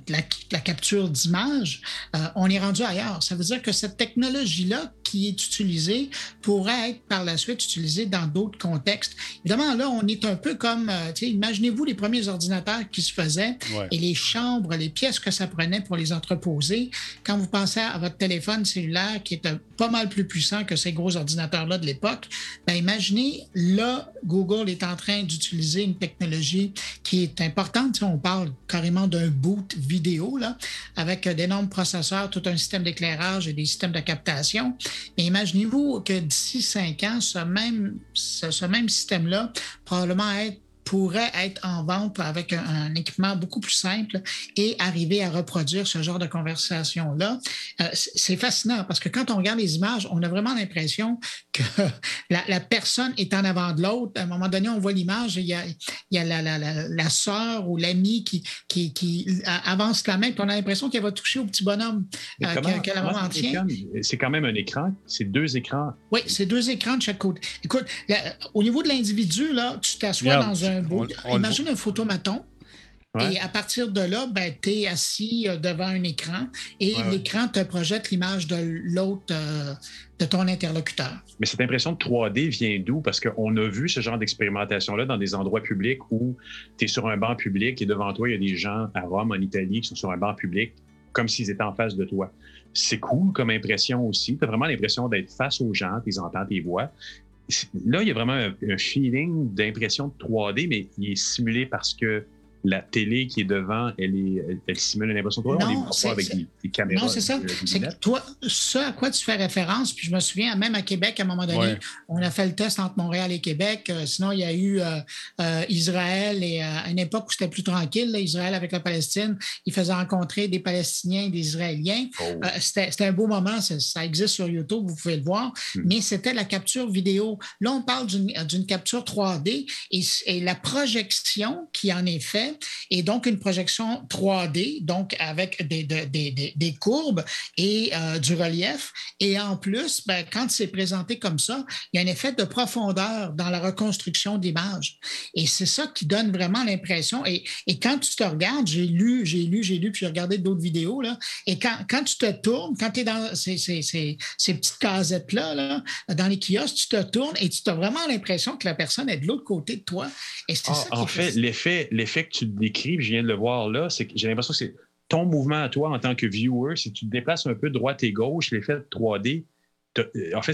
la, capture d'image, euh, on est rendu ailleurs. Ça veut dire que cette technologie-là qui est utilisée pourrait être par la suite utilisée dans d'autres contextes. Évidemment, là, on est un peu comme, imaginez-vous les premiers ordinateurs qui se faisaient et les chambres, les pièces que ça prenait pour les entreposer. Quand vous pensez à votre téléphone cellulaire qui est pas mal plus puissant que ces gros ordinateurs-là de l'époque, ben imaginez, là, Google est en train d'utiliser une technologie qui est importante. on parle carrément d'un boot vidéo, là, avec d'énormes processeurs, tout un système d'éclairage et des systèmes de captation. Mais imaginez-vous que d'ici cinq ans, ce même, ce même système-là probablement être pourrait être en vente avec un, équipement beaucoup plus simple et arriver à reproduire ce genre de conversation-là. Euh, c'est fascinant parce que quand on regarde les images, on a vraiment l'impression que [laughs] la, personne est en avant de l'autre. À un moment donné, on voit l'image et il y a, il y a la, la, la, soeur ou l'ami qui, qui, qui, avance la main, puis on a l'impression qu'elle va toucher au petit bonhomme euh, que, la maman tient. C'est quand même un écran, c'est deux écrans. Oui, c'est deux écrans de chaque côté. Écoute, au niveau de l'individu, là, tu t'assois dans un imagine un photomaton. Et à partir de là, ben, tu es assis euh, devant un écran et l'écran te projette l'image de l'autre, euh, de ton interlocuteur. Mais cette impression de 3D vient d'où? Parce qu'on a vu ce genre d'expérimentation-là dans des endroits publics où tu es sur un banc public et devant toi, il y a des gens à Rome, en Italie, qui sont sur un banc public comme s'ils étaient en face de toi. C'est cool comme impression aussi. Tu as vraiment l'impression d'être face aux gens, tu les entends, tes voix là, il y a vraiment un, feeling d'impression de 3D, mais il est simulé parce que la télé qui est devant, elle, est, elle, simule une impression de 3D. Non, on pas avec des, caméras. Non, c'est ça. C'est que toi, ce à quoi tu fais référence, puis je me souviens, même à Québec, à un moment donné, on a fait le test entre Montréal et Québec. Euh, sinon, il y a eu euh, euh, Israël et à une époque où c'était plus tranquille, Israël avec la Palestine, il faisait rencontrer des Palestiniens et des Israéliens. Oh. c'était un beau moment, ça, existe sur YouTube, vous pouvez le voir, hmm. mais c'était la capture vidéo. Là, on parle d'une capture 3D et, et la projection qui en est faite et donc une projection 3D, donc avec des, des, des, courbes et euh, du relief. Et en plus, ben, quand c'est présenté comme ça, il y a un effet de profondeur dans la reconstruction d'image. Et c'est ça qui donne vraiment l'impression. Et, et, quand tu te regardes, j'ai lu, j'ai lu, j'ai lu, puis j'ai regardé d'autres vidéos, là, et quand, quand tu te tournes, quand tu es dans ces, ces, ces, ces petites casettes-là, là, dans les kiosques, tu te tournes et tu as vraiment l'impression que la personne est de l'autre côté de toi. Et c'est ah, ça en fait, l'effet, l'effet que tu décris, je viens de le voir là, c'est que j'ai l'impression que c'est ton mouvement à toi en tant que viewer, si tu te déplaces un peu droite et gauche, l'effet 3D, euh, en fait,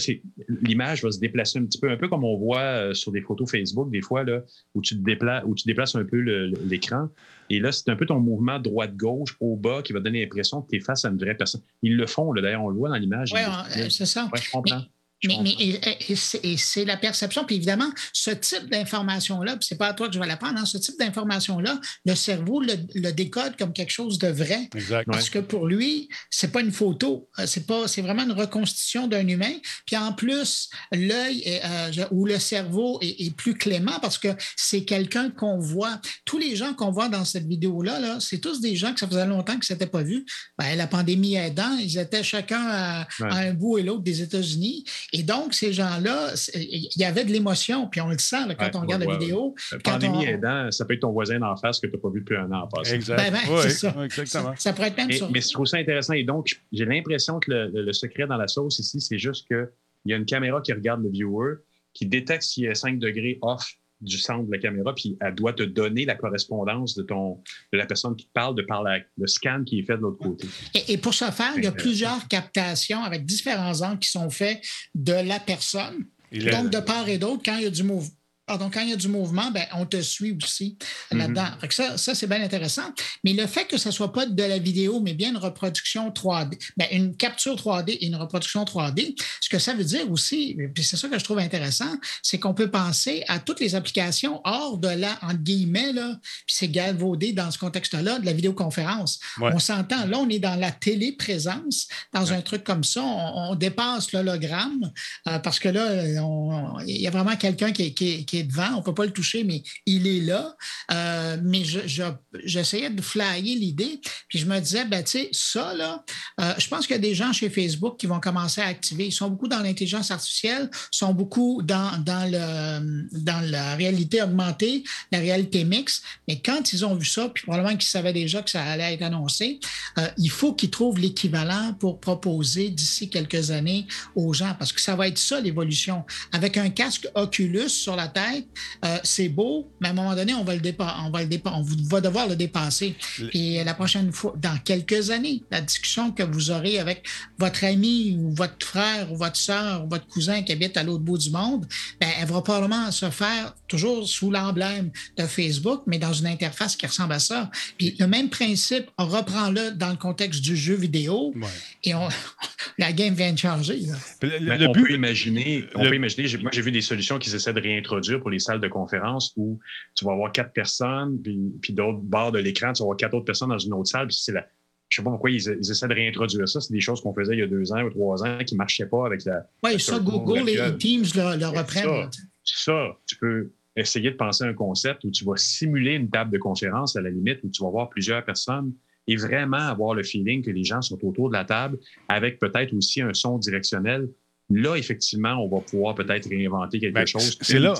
l'image va se déplacer un petit peu, un peu comme on voit euh, sur des photos Facebook, des fois, là, où, tu te déplaces, où tu déplaces un peu l'écran. Et là, c'est un peu ton mouvement droite-gauche au bas qui va donner l'impression que tu es face à une vraie personne. Ils le font, d'ailleurs, on le voit dans l'image. Oui, c'est ça. je comprends. Mais, et, c'est la perception. Puis évidemment, ce type d'information-là, c'est pas à toi que je vais l'apprendre, hein, ce type d'information-là, le cerveau le, décode comme quelque chose de vrai. Exact. Parce que pour lui, c'est pas une photo, euh, c'est pas, c'est vraiment une reconstitution d'un humain. Puis en plus, l'œil euh, ou le cerveau est, plus clément parce que c'est quelqu'un qu'on voit. Tous les gens qu'on voit dans cette vidéo-là, -là, c'est tous des gens que ça faisait longtemps qu'ils ne s'étaient pas vus. Ben, la pandémie aidant, ils étaient chacun à un bout et l'autre des États-Unis. Et donc, ces gens-là, il y avait de l'émotion, puis on le sent quand on regarde la vidéo. La pandémie aidant, ça peut être ton voisin d'en face que tu n'as pas vu depuis un an en passant. Exact. Ben, ben, c'est ça. exactement. Ça, pourrait être même mais, ça. Mais je trouve ça intéressant. Et donc, j'ai l'impression que le, secret dans la sauce ici, c'est juste qu'il y a une caméra qui regarde le viewer, qui détecte s'il y a 5 degrés off du centre de la caméra, puis elle doit te donner la correspondance de, ton, de la personne qui te parle de par le scan qui est fait de l'autre côté. Et, pour ce faire, il y a plusieurs captations avec différents angles qui sont faits de la personne. Donc, de part et d'autre, quand il y a du mouvement donc, quand il y a du mouvement, ben, on te suit aussi mm-hmm. là-dedans. Ça, ça c'est bien intéressant. Mais le fait que ce ne soit pas de la vidéo, mais bien une reproduction 3D, ben, une capture 3D et une reproduction 3D, ce que ça veut dire aussi, puis c'est ça que je trouve intéressant, c'est qu'on peut penser à toutes les applications hors de la, entre guillemets, là, puis c'est galvaudé dans ce contexte-là, de la vidéoconférence. On s'entend, là, on est dans la téléprésence, dans un truc comme ça, on, dépasse l'hologramme, euh, parce que là, il y a vraiment quelqu'un qui, qui devant. On ne peut pas le toucher, mais il est là. Euh, mais j'essayais de flyer l'idée. Puis je me disais, ben, tu sais, ça, là, euh, je pense qu'il y a des gens chez Facebook qui vont commencer à activer. Ils sont beaucoup dans l'intelligence artificielle, sont beaucoup dans, dans, le, dans la réalité augmentée, la réalité mixte. Mais quand ils ont vu ça, puis probablement qu'ils savaient déjà que ça allait être annoncé, euh, il faut qu'ils trouvent l'équivalent pour proposer d'ici quelques années aux gens, parce que ça va être ça l'évolution. Avec un casque Oculus sur la tête, euh, c'est beau, mais à un moment donné, on va le on va le on va devoir le dépasser. Et la prochaine fois, dans quelques années, la discussion que vous aurez avec votre ami ou votre frère ou votre soeur ou votre cousin qui habite à l'autre bout du monde, ben, elle va probablement se faire toujours sous l'emblème de Facebook, mais dans une interface qui ressemble à ça. Puis le même principe, on reprend-le dans le contexte du jeu vidéo et on, [laughs] la game vient de changer. on, peut imaginer, on peut imaginer, moi j'ai vu des solutions qui essaient de réintroduire pour les salles de conférence où tu vas avoir quatre personnes, puis, d'autres barres de l'écran, tu vas avoir quatre autres personnes dans une autre salle, puis c'est la, je ne sais pas pourquoi ils, essaient de réintroduire ça. C'est des choses qu'on faisait il y a deux ans ou trois ans qui ne marchaient pas avec la. Oui, ça, Google et Teams le, reprennent. Ça, tu peux essayer de penser à un concept où tu vas simuler une table de conférence à la limite, où tu vas voir plusieurs personnes et vraiment avoir le feeling que les gens sont autour de la table avec peut-être aussi un son directionnel Là, effectivement, on va pouvoir peut-être réinventer quelque ben, chose. C'est là,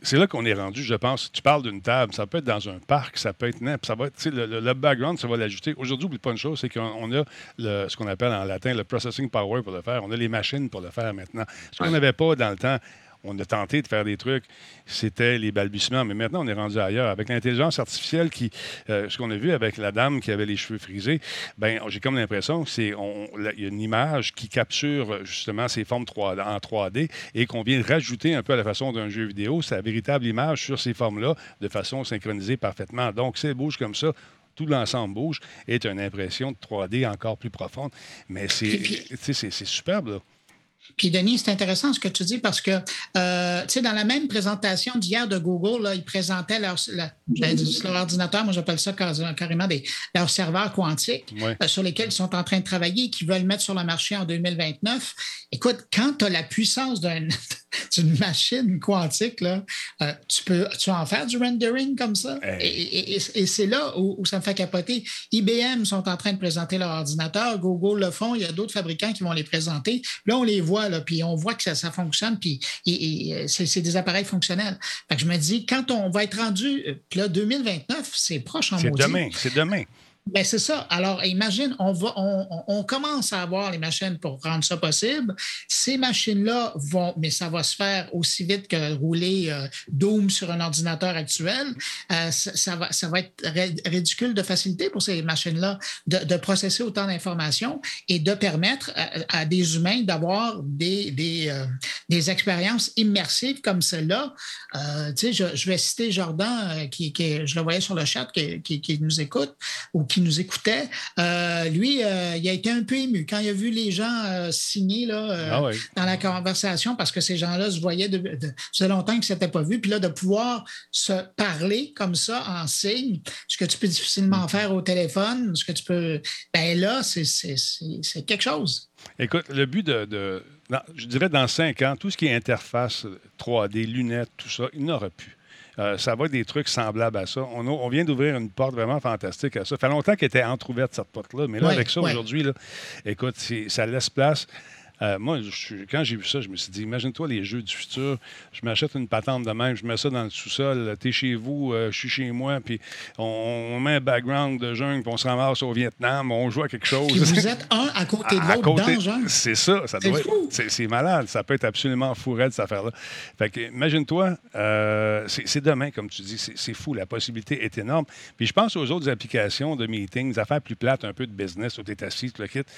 c'est là qu'on est rendu, je pense. Tu parles d'une table, ça peut être dans un parc, ça peut être ça va être, le, le, background, ça va l'ajouter. Aujourd'hui, n'oublie pas une chose, c'est qu'on a le, ce qu'on appelle en latin le processing power pour le faire. On a les machines pour le faire maintenant. Ce qu'on n'avait pas dans le temps on a tenté de faire des trucs, c'était les balbutiements. Mais maintenant, on est rendu ailleurs. Avec l'intelligence artificielle, qui, euh, ce qu'on a vu avec la dame qui avait les cheveux frisés, ben, j'ai comme l'impression qu'il y a une image qui capture justement ces formes 3, en 3D et qu'on vient rajouter un peu à la façon d'un jeu vidéo, sa véritable image sur ces formes-là de façon synchronisée parfaitement. Donc, c'est bouge comme ça, tout l'ensemble bouge, est une impression de 3D encore plus profonde. Mais c'est superbe, là. Puis, Denis, c'est intéressant ce que tu dis parce que, euh, tu sais, dans la même présentation d'hier de Google, là, ils présentaient leur, leur ordinateur, moi j'appelle ça carrément des, leurs serveurs quantiques euh, sur lesquels ils sont en train de travailler, qu'ils veulent mettre sur le marché en 2029. Écoute, quand tu as la puissance [laughs] d'une machine quantique, là, euh, tu peux tu en faire du rendering comme ça? Et, c'est là où, ça me fait capoter. IBM sont en train de présenter leur ordinateur, Google le font, il y a d'autres fabricants qui vont les présenter. Là, on les voit, là, puis on voit que ça, ça fonctionne, puis c'est des appareils fonctionnels. Fait je me dis, quand on va être rendu, euh, puis là, 2029, c'est proche en C'est demain, c'est demain. Ben c'est ça. Alors, imagine, on, va, on, commence à avoir les machines pour rendre ça possible. Ces machines-là vont, mais ça va se faire aussi vite que rouler euh, Doom sur un ordinateur actuel. Euh, ça, va, ça va être ridicule de facilité pour ces machines-là de, de, processer autant d'informations et de permettre à, des humains d'avoir des, des, euh, des, expériences immersives comme celle-là. tu sais, je, vais citer Jordan, qui, je le voyais sur le chat, qui, qui, qui nous écoute ou qui nous écoutait, euh, lui, euh, il a été un peu ému quand il a vu les gens euh, signer là, ah dans la conversation parce que ces gens-là se voyaient de, de, ça longtemps qu'ils ne s'étaient pas vus. Puis là, de pouvoir se parler comme ça en signe, ce que tu peux difficilement mm. faire au téléphone, ce que tu peux. Ben là, c'est quelque chose. Écoute, le but de, je dirais dans cinq ans, tout ce qui est interface 3D, lunettes, tout ça, il n'aura plus. Euh, ça va être des trucs semblables à ça. On, vient d'ouvrir une porte vraiment fantastique à ça. Ça fait longtemps qu'elle était entrouverte, cette porte-là. Mais là, avec ça, aujourd'hui, écoute, ça laisse place euh, moi, quand j'ai vu ça, je me suis dit, imagine-toi les jeux du futur. Je m'achète une patente de même, je mets ça dans le sous-sol. T'es chez vous, euh, je suis chez moi, puis on, met un background de jungle, puis on se ramasse au Vietnam, on joue à quelque chose. vous êtes un à côté de l'autre dans jungle. C'est ça, ça doit C'est malade, ça peut être absolument fou cette affaire-là. Fait que, imagine-toi, euh, c'est demain, comme tu dis, c'est fou, la possibilité est énorme. Puis je pense aux autres applications de meetings, affaires plus plates, un peu de business, où tu assis, le quittes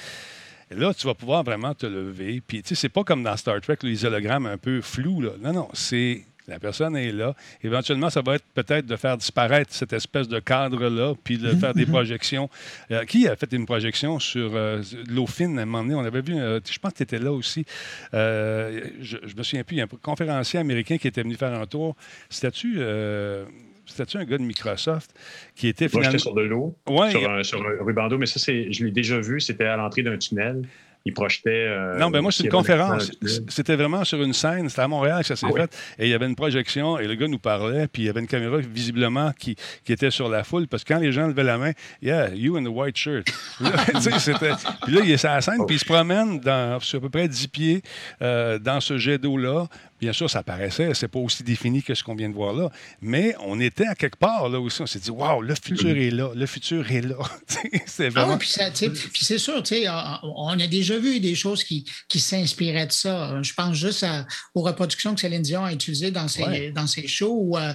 là, tu vas pouvoir vraiment te lever. Puis, tu sais, c'est pas comme dans Star Trek, les hologrammes un peu flous. Là. Non, non, c'est la personne est là. Éventuellement, ça va être peut-être de faire disparaître cette espèce de cadre-là, puis de faire des [laughs] projections. Euh, qui a fait une projection sur euh, l'eau fine à un moment donné? On avait vu, euh, je pense que tu étais là aussi. je, je me souviens plus, il y a un conférencier américain qui était venu faire un tour. C'était-tu c'était-tu un gars de Microsoft qui était finalement. Moi, j'étais sur de l'eau, ouais, sur, un, sur un rubando, mais ça, je l'ai déjà vu. C'était à l'entrée d'un tunnel il projetait. Euh, non, ben moi, c'est une conférence. C'était vraiment sur une scène. C'était à Montréal que ça s'est ah fait. Et il y avait une projection et le gars nous parlait. Puis il y avait une caméra visiblement qui, qui était sur la foule. Parce que quand les gens levaient la main, Yeah, you in the white shirt. [laughs] puis là, il est sur la scène. Puis il se promène dans, sur à peu près 10 pieds euh, dans ce jet d'eau-là. Bien sûr, ça paraissait, c'est pas aussi défini que ce qu'on vient de voir là, mais on était à quelque part là aussi. On s'est dit, waouh, le futur est là, le futur est là. [laughs] c'est ah vraiment. puis, c'est sûr, on a déjà vu des choses qui, qui s'inspiraient de ça. Je pense juste aux reproductions que Céline Dion a utilisées dans ses, dans ses shows où euh,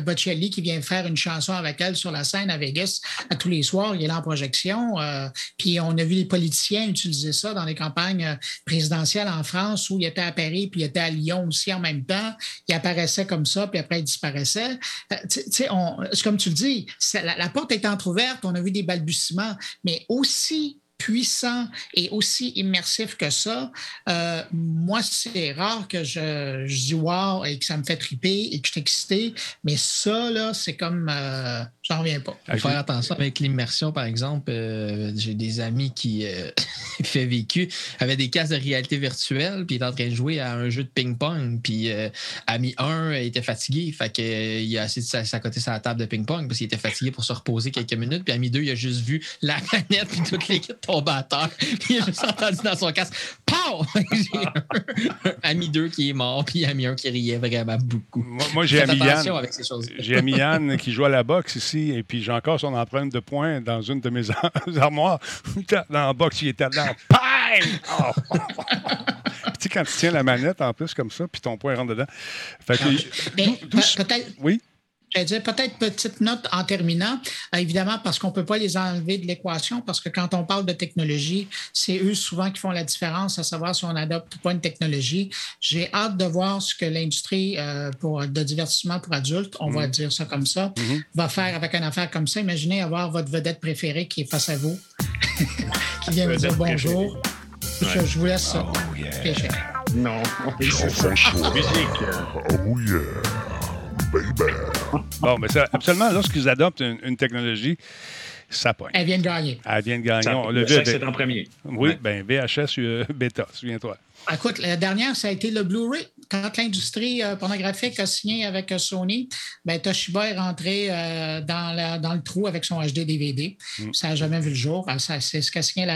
Bocelli qui vient faire une chanson avec elle sur la scène à Vegas à tous les soirs. Il est là en projection. Euh, puis on a vu les politiciens utiliser ça dans les campagnes euh, présidentielles en France où il était à Paris puis il était à Lyon aussi en même temps. Il apparaissait comme ça, puis après, il disparaissait. Euh, comme tu le dis, la, la porte est entrouverte, on a vu des balbutiements, mais aussi puissant et aussi immersif que ça, euh, moi, c'est rare que je, je, dis wow et que ça me fait triper et que je suis excité, mais ça, là, c'est comme. Euh, j'en reviens pas. Il faut faire attention avec l'immersion, par exemple. Euh, j'ai des amis qui [laughs] fait vécu avaient des casques de réalité virtuelle, puis il est en train de jouer à un jeu de ping-pong, puis ami 1 était fatigué, fait qu'il a assis de à côté sur la table de ping-pong parce qu'il était fatigué pour se reposer quelques minutes, puis ami 2, il a juste vu la [laughs] manette puis toute l'équipe batteur. Puis il a juste entendu dans son casque Pow! [laughs] J'ai un, ami 2 qui est mort, puis ami 1 qui riait vraiment beaucoup. Moi, j'ai ami Yann. J'ai ami Yann qui joue à la boxe ici, et puis j'ai encore son empreinte de poing dans une de mes [laughs] armoires. Dans la boxe, il était dedans. [laughs] Pam! Oh. tu sais, quand tu tiens la manette en plus comme ça, puis ton poing rentre dedans. Fait que, ah, peut-être. Oui? Je dire, peut-être petite note en terminant, euh, évidemment, parce qu'on ne peut pas les enlever de l'équation, parce que quand on parle de technologie, c'est eux souvent qui font la différence, à savoir si on adopte ou pas une technologie. J'ai hâte de voir ce que l'industrie euh, pour, de divertissement pour adultes, on va mm-hmm. dire ça comme ça, mm-hmm. va faire avec une affaire comme ça. Imaginez avoir votre vedette préférée qui est face à vous, [laughs] qui vient vous dire bonjour. Je, vous laisse ça. Oh, yeah. Non, Musique. Oh yeah. Bon, mais ça, absolument, lorsqu'ils adoptent une, technologie, ça pointe. Elle vient de gagner. Elle vient de gagner. Ça, le c'est en premier. Oui, bien, VHS euh, [laughs] bêta, souviens-toi. Écoute, la dernière, ça a été le Blu-ray. Quand l'industrie euh, pornographique a signé avec euh, Sony, ben, Toshiba est rentré dans, dans, le trou avec son HD DVD. Mm. Ça n'a jamais vu le jour. C'est ce qu'a signé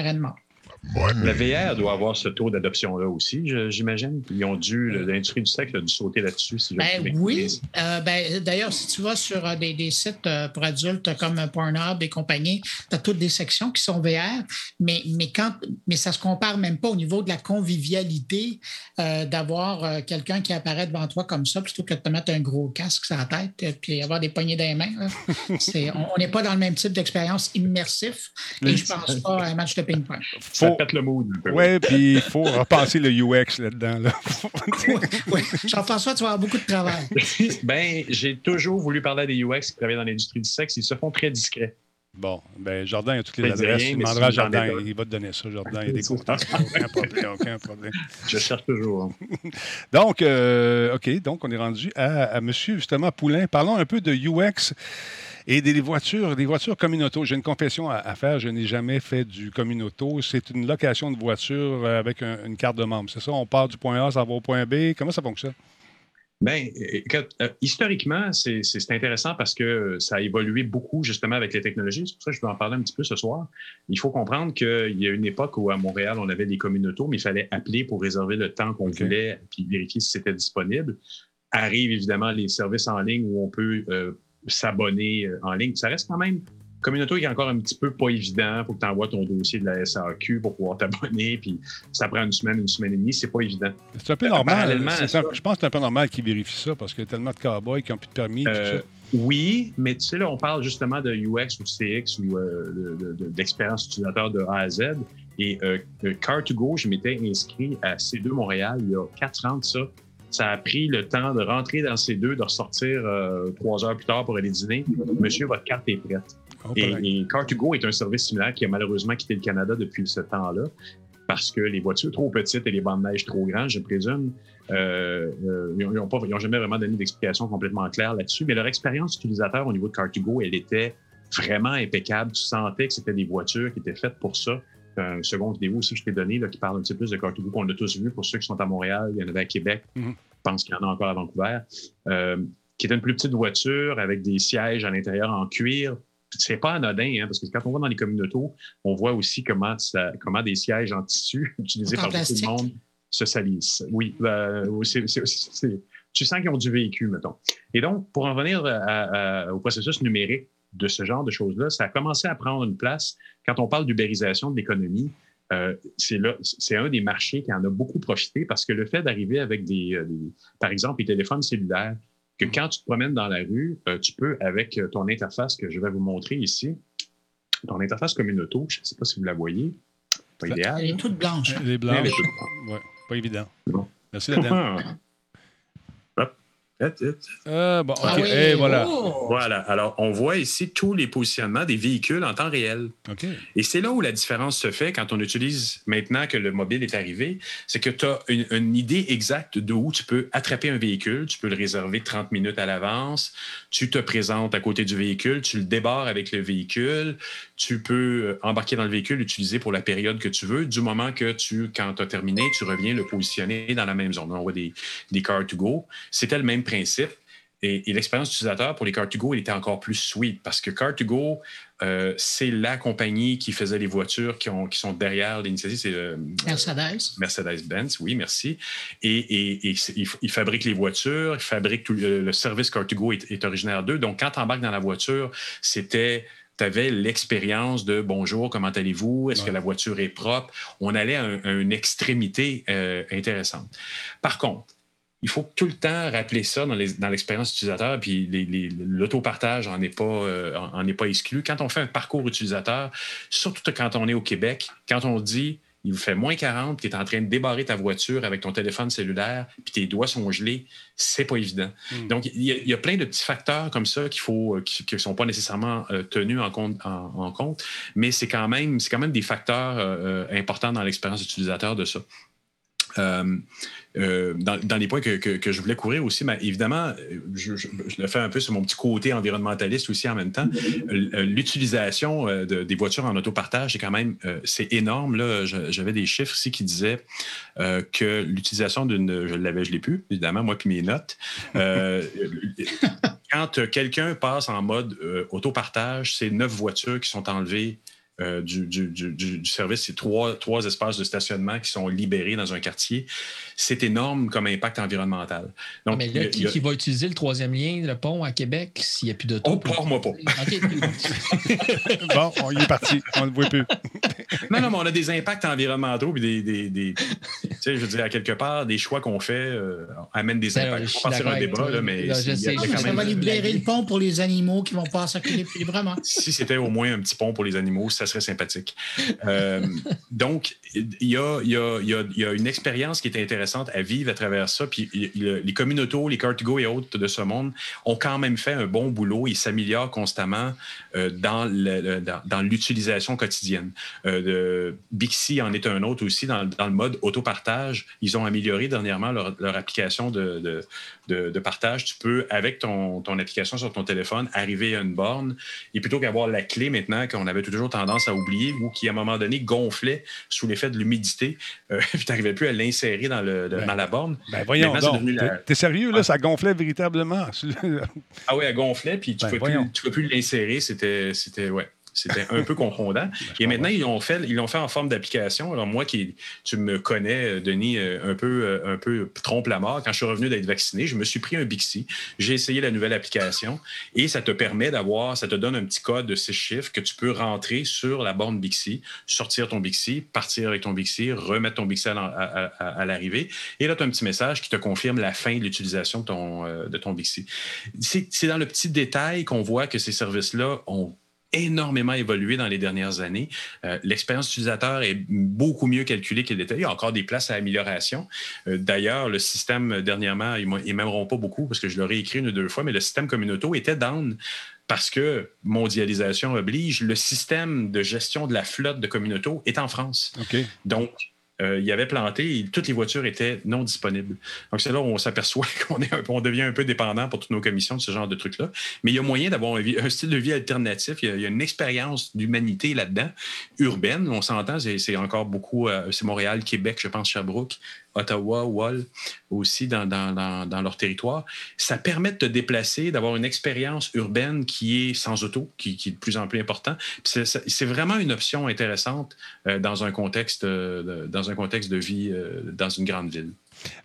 l'arrêtement. La VR doit avoir ce taux d'adoption-là aussi, j'imagine. Ils ont dû, l'industrie du sexe a dû sauter là-dessus. Si ben, oui. Euh, ben, D'ailleurs, si tu vas sur euh, des, sites euh, pour adultes comme Pornhub et compagnie, tu as toutes des sections qui sont VR, mais, mais, quand, mais ça ne se compare même pas au niveau de la convivialité d'avoir quelqu'un qui apparaît devant toi comme ça, plutôt que de te mettre un gros casque sur la tête puis avoir des poignées dans les mains. on n'est pas dans le même type d'expérience immersif et je ne pense pas à un match de ping-pong. Ça pète le mood. Oui, puis il faut repenser le UX là-dedans. Là. [laughs] oui, Jean-François, tu vas avoir beaucoup de travail. [laughs] ben, j'ai toujours voulu parler des UX qui travaillent dans l'industrie du sexe. Ils se font très discrets. Bon, ben Jordan a toutes les adresses. il demandera à Jordan, il va te donner ça, Jordan. Il y a des contacts. aucun problème, aucun problème. Je cherche toujours. donc, euh, OK, donc on est rendu à, à M. justement Poulain. Parlons un peu de UX. Et des voitures, des voitures communauto. J'ai une confession à, faire. Je n'ai jamais fait du communauto. C'est une location de voiture avec une carte de membre. C'est ça? On part du point A, ça va au point B. Comment ça fonctionne? Bien, euh, historiquement, c'est intéressant parce que ça a évolué beaucoup justement avec les technologies. C'est pour ça que je vais en parler un petit peu ce soir. Il faut comprendre qu'il y a une époque où à Montréal, on avait des communautos, mais il fallait appeler pour réserver le temps qu'on voulait puis vérifier si c'était disponible. Arrivent évidemment les services en ligne où on peut euh, s'abonner euh, en ligne. Ça reste quand même communauté qui est encore un petit peu pas évident. Il faut que tu envoies ton dossier de la SAQ pour pouvoir t'abonner. Puis ça prend une semaine, une semaine et demie. C'est pas évident. C'est un peu normal. je pense que c'est un peu normal qu'ils vérifient ça parce qu'il y a tellement de cowboys qui n'ont plus de permis. Euh, oui, mais tu sais, là, on parle justement de UX ou CX ou euh, d'expérience utilisateur de A à Z. Et Car2Go, je m'étais inscrit à C2 Montréal il y a quatre ans de ça ça a pris le temps de rentrer dans ces deux, de ressortir euh, trois heures plus tard pour aller dîner. Monsieur, votre carte est prête. Oh, et, et Car2Go est un service similaire qui a malheureusement quitté le Canada depuis ce temps-là parce que les voitures trop petites et les bandes de neige trop grandes, je présume, euh, euh, ils n'ont jamais vraiment donné d'explication complètement claire là-dessus. Mais leur expérience utilisateur au niveau de Car2Go, elle était vraiment impeccable. Tu sentais que c'était des voitures qui étaient faites pour ça un second vidéo aussi que je t'ai donné là, qui parle un petit peu plus de Cartougo qu'on a tous vu pour ceux qui sont à Montréal. Il y en avait à Québec. Mhm. Je pense qu'il y en a encore à Vancouver. Euh, qui est une plus petite voiture avec des sièges à l'intérieur en cuir. C'est pas anodin, hein, parce que quand on va dans les communautés, on voit aussi comment, comment des sièges en tissu [laughs] utilisés par tout le monde se salissent. Oui, ben, tu sens qu'ils ont du véhicule, mettons. Et donc, pour en venir au processus numérique, de ce genre de choses-là, ça a commencé à prendre une place. Quand on parle d'ubérisation de l'économie, euh, c'est un des marchés qui en a beaucoup profité parce que le fait d'arriver avec des, euh, par exemple, les téléphones cellulaires, que mm. quand tu te promènes dans la rue, euh, tu peux, avec ton interface que je vais vous montrer ici, ton interface comme une auto, je ne sais pas si vous la voyez, pas idéal. Elle est toute blanche. Elle est blanche. Ouais, pas évident. Merci, Dame. Euh, bon, ah Et voilà. Oh! Voilà. Alors, on voit ici tous les positionnements des véhicules en temps réel. Et c'est là où la différence se fait quand on utilise maintenant que le mobile est arrivé, c'est que tu as une, idée exacte de où tu peux attraper un véhicule. Tu peux le réserver 30 minutes à l'avance. Tu te présentes à côté du véhicule. Tu le débarres avec le véhicule. Tu peux euh, embarquer dans le véhicule, l'utiliser pour la période que tu veux. Du moment que tu, quand tu as terminé, tu reviens le positionner dans la même zone. On voit des, des cars to go. C'était le même principe. Et, l'expérience utilisateur pour les Car2Go, était encore plus sweet parce que Car2Go, euh, c'est la compagnie qui faisait les voitures qui, ont, qui sont derrière l'initiative. C'est euh, Mercedes. Mercedes-Benz, oui, merci. Et, et, ils, fabriquent les voitures, ils fabriquent tout le, service Car2Go est, est originaire d'eux. Donc, quand tu embarques dans la voiture, c'était tu avais l'expérience de bonjour, comment allez-vous? Est-ce que la voiture est propre? On allait à, une extrémité euh, intéressante. Par contre, il faut tout le temps rappeler ça dans, l'expérience utilisateur, puis l'autopartage n'en est, pas, euh, est pas exclu. Quand on fait un parcours utilisateur, surtout quand on est au Québec, quand on dit il vous fait moins 40, tu es en train de débarrer ta voiture avec ton téléphone cellulaire, puis tes doigts sont gelés, c'est pas évident. Hmm. Donc, il y, a plein de petits facteurs comme ça qu'il faut, euh, qui ne sont pas nécessairement euh, tenus en compte, en, compte mais c'est quand, même, quand même des facteurs importants dans l'expérience utilisateur de ça. Euh, dans, les points que, je voulais couvrir aussi, mais évidemment, je, le fais un peu sur mon petit côté environnementaliste aussi en même temps. Euh, l'utilisation euh, des voitures en autopartage, c'est quand même c'est énorme. Là, j'avais des chiffres ici qui disaient que l'utilisation d'une, je l'avais, je l'ai plus, évidemment, moi puis mes notes. [laughs] quand quelqu'un passe en mode autopartage, c'est neuf voitures qui sont enlevées euh, du, du, du, du, service. C'est trois, trois espaces de stationnement qui sont libérés dans un quartier. C'est énorme comme impact environnemental. Donc, Mais là, qui, qui, va utiliser le troisième lien, le pont à Québec, s'il n'y a plus de Oh, pars-moi pas. [laughs] [laughs] bon, on y est parti. On ne voit plus. [laughs] non, non, mais on a des impacts environnementaux puis des, des, des tu sais, je veux dire, à quelque part, des choix qu'on fait euh, amènent des Ben, impacts. on va partir un débat, là, mais Là, je sais, quand Ça même- va libérer le pont pour les animaux qui vont pouvoir circuler plus librement. si c'était au moins un petit pont pour les animaux, ça serait sympathique. Donc, il y a, une expérience qui est intéressante à vivre à travers ça. Puis les communautés, les Car2Go et autres de ce monde ont quand même fait un bon boulot. Ils s'améliorent constamment euh, dans l'utilisation quotidienne. Euh, Bixi en est un autre aussi dans, le mode autopartage. Ils ont amélioré dernièrement leur, application de partage. Tu peux, avec ton, ton application sur ton téléphone, arriver à une borne et plutôt qu'avoir la clé maintenant qu'on avait toujours tendance à oublier ou qui, à un moment donné, gonflait sous l'effet de l'humidité, euh, [laughs] puis tu n'arrivais plus à l'insérer dans, le, Ben, dans la borne. Ben voyons donc. la- T'es- sérieux, là? Ça gonflait véritablement. [laughs] Ah oui, elle gonflait, puis tu Ben, ne pouvais, tu pouvais plus l'insérer. C'était, c'était, ouais, c'était un peu confondant. [laughs] Et maintenant, ils l'ont fait, ils fait en forme d'application. Alors, moi, qui, tu me connais, Denis, euh, un peu, euh, un peu trompe la mort. Quand je suis revenu d'être vacciné, je me suis pris un Bixi. J'ai essayé la nouvelle application et ça te permet d'avoir, ça te donne un petit code de six chiffres que tu peux rentrer sur la borne Bixi, sortir ton Bixi, partir avec ton Bixi, remettre ton Bixi à, l'en- à- à- à l'arrivée. Et là, tu as un petit message qui te confirme la fin de l'utilisation de ton, euh, de ton Bixi. C'est dans le petit détail qu'on voit que ces services-là ont énormément évolué dans les dernières années. Euh, L'expérience utilisateur est beaucoup mieux calculée qu'il était. Il y a encore des places à amélioration. Euh, D'ailleurs, le système, dernièrement, ils ne m'aimeront pas beaucoup parce que je l'aurais écrit une ou deux fois, mais le système communauto était down parce que mondialisation oblige. Le système de gestion de la flotte de communauto est en France. OK. Donc, euh, il avait planté toutes les voitures étaient non disponibles. Donc, c'est là où on s'aperçoit [laughs] qu'on est un devient un peu dépendant pour toutes nos commissions de ce genre de trucs-là. Mais il y a moyen d'avoir un, style de vie alternatif. Il y a, une expérience d'humanité là-dedans, urbaine. On s'entend, c'est encore beaucoup, euh, c'est Montréal, Québec, je pense, Sherbrooke, Ottawa, Wall aussi dans, dans- dans- dans leur territoire. Ça permet de te déplacer, d'avoir une expérience urbaine qui est sans auto, qui, est de plus en plus important. C'est vraiment une option intéressante euh, dans, un contexte, euh, de, dans un contexte de vie euh, dans une grande ville.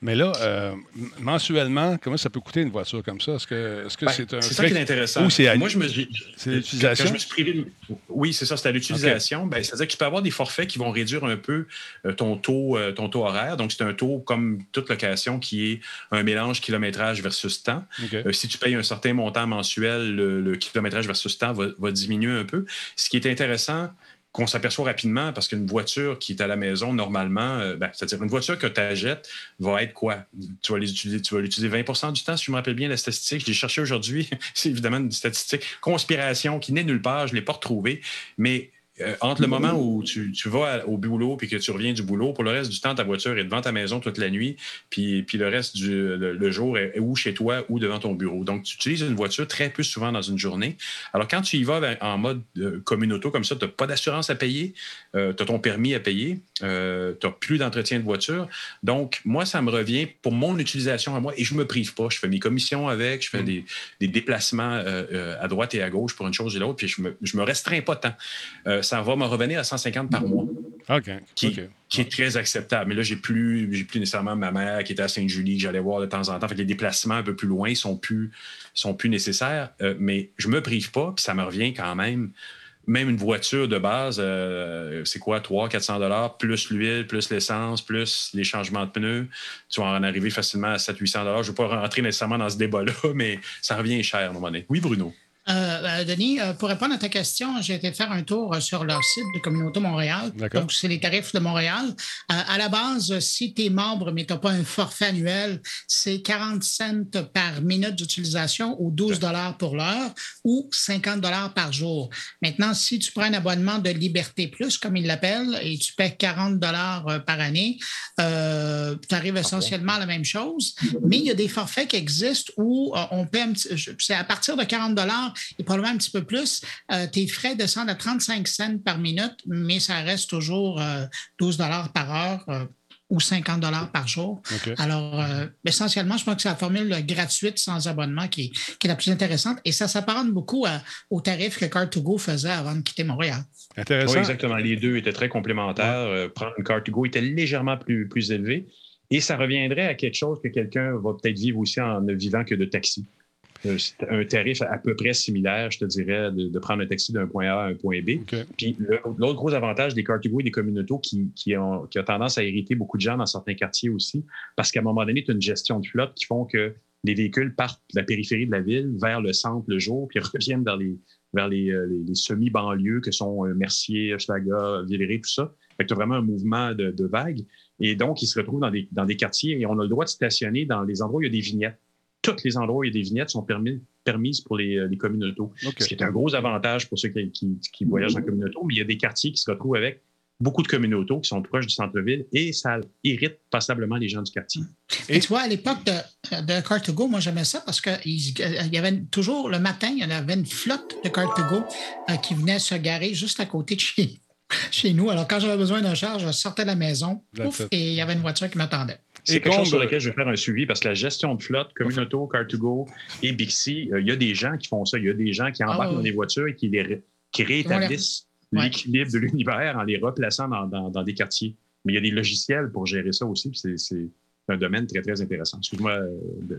Mais là, euh, mensuellement, comment ça peut coûter une voiture comme ça? Est-ce que Ben, c'est un c'est ça qui est intéressant. C'est Moi, je me c'est l'utilisation? quand je me suis privé de- Oui, c'est ça, c'est à l'utilisation. Ben, C'est-à-dire que tu peux avoir des forfaits qui vont réduire un peu euh, ton taux, ton taux horaire. Donc, c'est un taux comme toute location qui est un mélange kilométrage versus temps. Euh, si tu payes un certain montant mensuel, le, le kilométrage versus temps va, va diminuer un peu. Ce qui est intéressant, qu'on s'aperçoit rapidement, parce qu'une voiture qui est à la maison, normalement, euh, ben, c'est-à-dire une voiture que tu achètes va être quoi? Tu vas les utiliser, tu vas l'utiliser 20% du temps, si je me rappelle bien la statistique. Je l'ai cherché aujourd'hui. [laughs] C'est évidemment une statistique. Conspiration qui n'est nulle part, je ne l'ai pas retrouvée. Mais euh, entre le moment où tu, tu vas au boulot puis que tu reviens du boulot, pour le reste du temps, ta voiture est devant ta maison toute la nuit, puis, puis le reste du le, le jour est ou chez toi ou devant ton bureau. Donc, tu utilises une voiture très peu souvent dans une journée. Alors, quand tu y vas ben, en mode euh, communauto comme ça, tu n'as pas d'assurance à payer, tu as ton permis à payer, euh, tu n'as plus d'entretien de voiture. Donc, moi, ça me revient pour mon utilisation à moi et je ne me prive pas. Je fais mes commissions avec, je fais Mm. des, des déplacements euh, euh, à droite et à gauche pour une chose et l'autre, puis je ne me, je me restreins pas tant. Ça va me revenir à 150 par mois OK. qui, OK. qui est très acceptable. Mais là, j'ai plus, j'ai plus nécessairement ma mère qui était à Sainte-Julie, que j'allais voir de temps en temps. Fait que les déplacements un peu plus loin sont plus, sont plus nécessaires. Euh, mais je me prive pas, puis ça me revient quand même. Même une voiture de base, euh, c'est quoi, 300-400 dollars plus l'huile, plus l'essence, plus les changements de pneus. Tu vas en arriver facilement à 700-800 dollars. Je ne vais pas rentrer nécessairement dans ce débat-là, [laughs] mais ça revient cher à un moment donné. Oui, Bruno. Euh, euh, Denis, euh, pour répondre à ta question, j'ai été faire un tour sur leur site de Communauté Montréal. Donc, c'est les tarifs de Montréal. Euh, à la base, si tu es membre, mais tu n'as pas un forfait annuel, c'est 40 cents par minute d'utilisation ou 12 dollars pour l'heure ou 50 dollars par jour. Maintenant, si tu prends un abonnement de Liberté Plus, comme ils l'appellent, et tu paies 40 dollars par année, euh, tu arrives essentiellement à la même chose. Mais il y a des forfaits qui existent où on paie un petit, je- c'est à partir de 40 dollars et probablement un petit peu plus, euh, tes frais descendent à 35 cents par minute, mais ça reste toujours euh, 12 dollars par heure. euh, ou 50 dollars par jour. Alors, euh, essentiellement, je pense que c'est la formule gratuite sans abonnement qui est, qui est la plus intéressante et ça s'apparente beaucoup à- au tarif que Car2Go faisait avant de quitter Montréal. Intéressant. Oui, exactement. Les deux étaient très complémentaires. Euh, prendre une carte to go était légèrement plus, plus élevé. Et ça reviendrait à quelque chose que quelqu'un va peut-être vivre aussi en ne vivant que de taxi. Un tarif à peu près similaire, je te dirais, de, de prendre un taxi d'un point A à un point B. OK. Puis l'autre gros avantage des car to go et des communautés qui, qui, ont, qui a tendance à hériter beaucoup de gens dans certains quartiers aussi, parce qu'à un moment donné, tu as une gestion de flotte qui font que les véhicules partent de la périphérie de la ville vers le centre le jour, puis reviennent vers les, vers les, euh, les- les semi-banlieues que sont euh, Mercier, Hochelaga, Villeray, tout ça. Fait que tu as vraiment un mouvement de, de vagues. Et donc, ils se retrouvent dans des, dans des quartiers et on a le droit de stationner dans les endroits où il y a des vignettes. Tous les endroits où il y a des vignettes sont permis, permises pour les, euh, les communautés. OK. Ce qui est un gros avantage pour ceux qui, qui- qui voyagent en communauté, mais il y a des quartiers qui se retrouvent avec beaucoup de communautés qui sont proches du centre-ville et ça irrite passablement les gens du quartier. Et, tu vois, à l'époque de, de Car2Go, moi j'aimais ça parce qu'il y avait toujours le matin, il y avait une flotte de Car2Go euh, qui venait se garer juste à côté de chez, [laughs] chez nous. Alors quand j'avais besoin d'un charge, je sortais de la maison ouf, et il y avait une voiture qui m'attendait. C'est quelque chose sur lequel je vais faire un suivi parce que la gestion de flotte, Communauto, Car2Go et Bixi, euh, il y a des gens qui font ça. Il y a des gens qui embarquent ouais. dans des voitures et qui, les qui réétablissent Ouais. l'équilibre de l'univers en les replaçant dans, dans- dans des quartiers. Mais il y a des logiciels pour gérer ça aussi. c'est un domaine très, très intéressant. Excuse-moi, euh,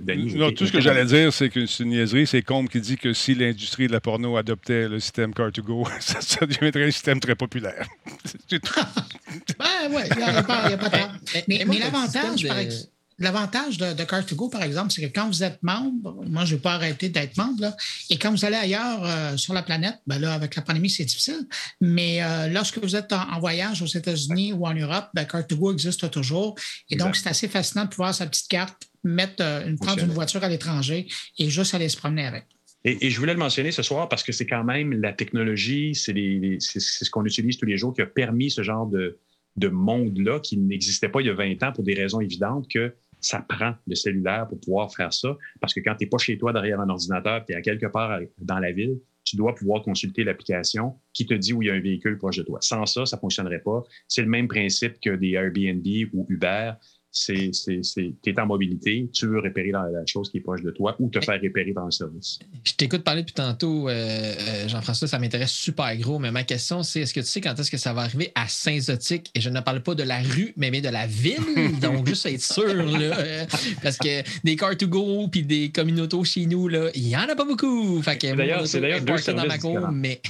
Danny. Non, tout ce que j'allais dire, c'est que c'est une niaiserie. C'est Combe qui dit que si l'industrie de la porno adoptait le système Car2Go, [laughs] ça, ça deviendrait un système très populaire. [laughs] C'est. Ouais, [laughs] ouais, il n'y a, il y a pas, il y a pas tard. Mais, mais l'avantage, par de- ex- l'avantage de, de Car2Go, par exemple, c'est que quand vous êtes membre, moi, je n'ai pas arrêté d'être membre, là, et quand vous allez ailleurs euh, sur la planète, ben là, avec la pandémie, c'est difficile, mais euh, lorsque vous êtes en, en voyage aux États-Unis ou en Europe, ben, Car2Go existe toujours. Et donc, c'est assez fascinant de pouvoir sa petite carte, mettre euh, une, prendre une voiture à l'étranger et juste aller se promener avec. Et, et je voulais le mentionner ce soir parce que c'est quand même la technologie, c'est ce qu'on utilise tous les jours qui a permis ce genre de, de monde-là qui n'existait pas il y a 20 ans pour des raisons évidentes que ça prend le cellulaire pour pouvoir faire ça. Parce que quand tu n'es pas chez toi derrière un ordinateur, tu es à quelque part dans la ville, tu dois pouvoir consulter l'application qui te dit où il y a un véhicule proche de toi. Sans ça, ça ne fonctionnerait pas. C'est le même principe que des Airbnb ou Uber. C'est, c'est, c'est, t'es en mobilité, tu veux repérer dans la chose qui est proche de toi ou te faire repérer dans le service. Je t'écoute parler depuis tantôt, euh, euh, Jean-François, ça m'intéresse super gros, mais ma question, c'est est-ce que tu sais quand est-ce que ça va arriver à Saint-Zotique? Et je ne parle pas de la rue, mais bien de la ville. [laughs] Donc, juste être sûr, là, euh, parce que des car-to-go puis des communautés chez nous, là, il n'y en a pas beaucoup. Fait que d'ailleurs- c'est d'ailleurs deux parkée dans ma services cour, différents. mais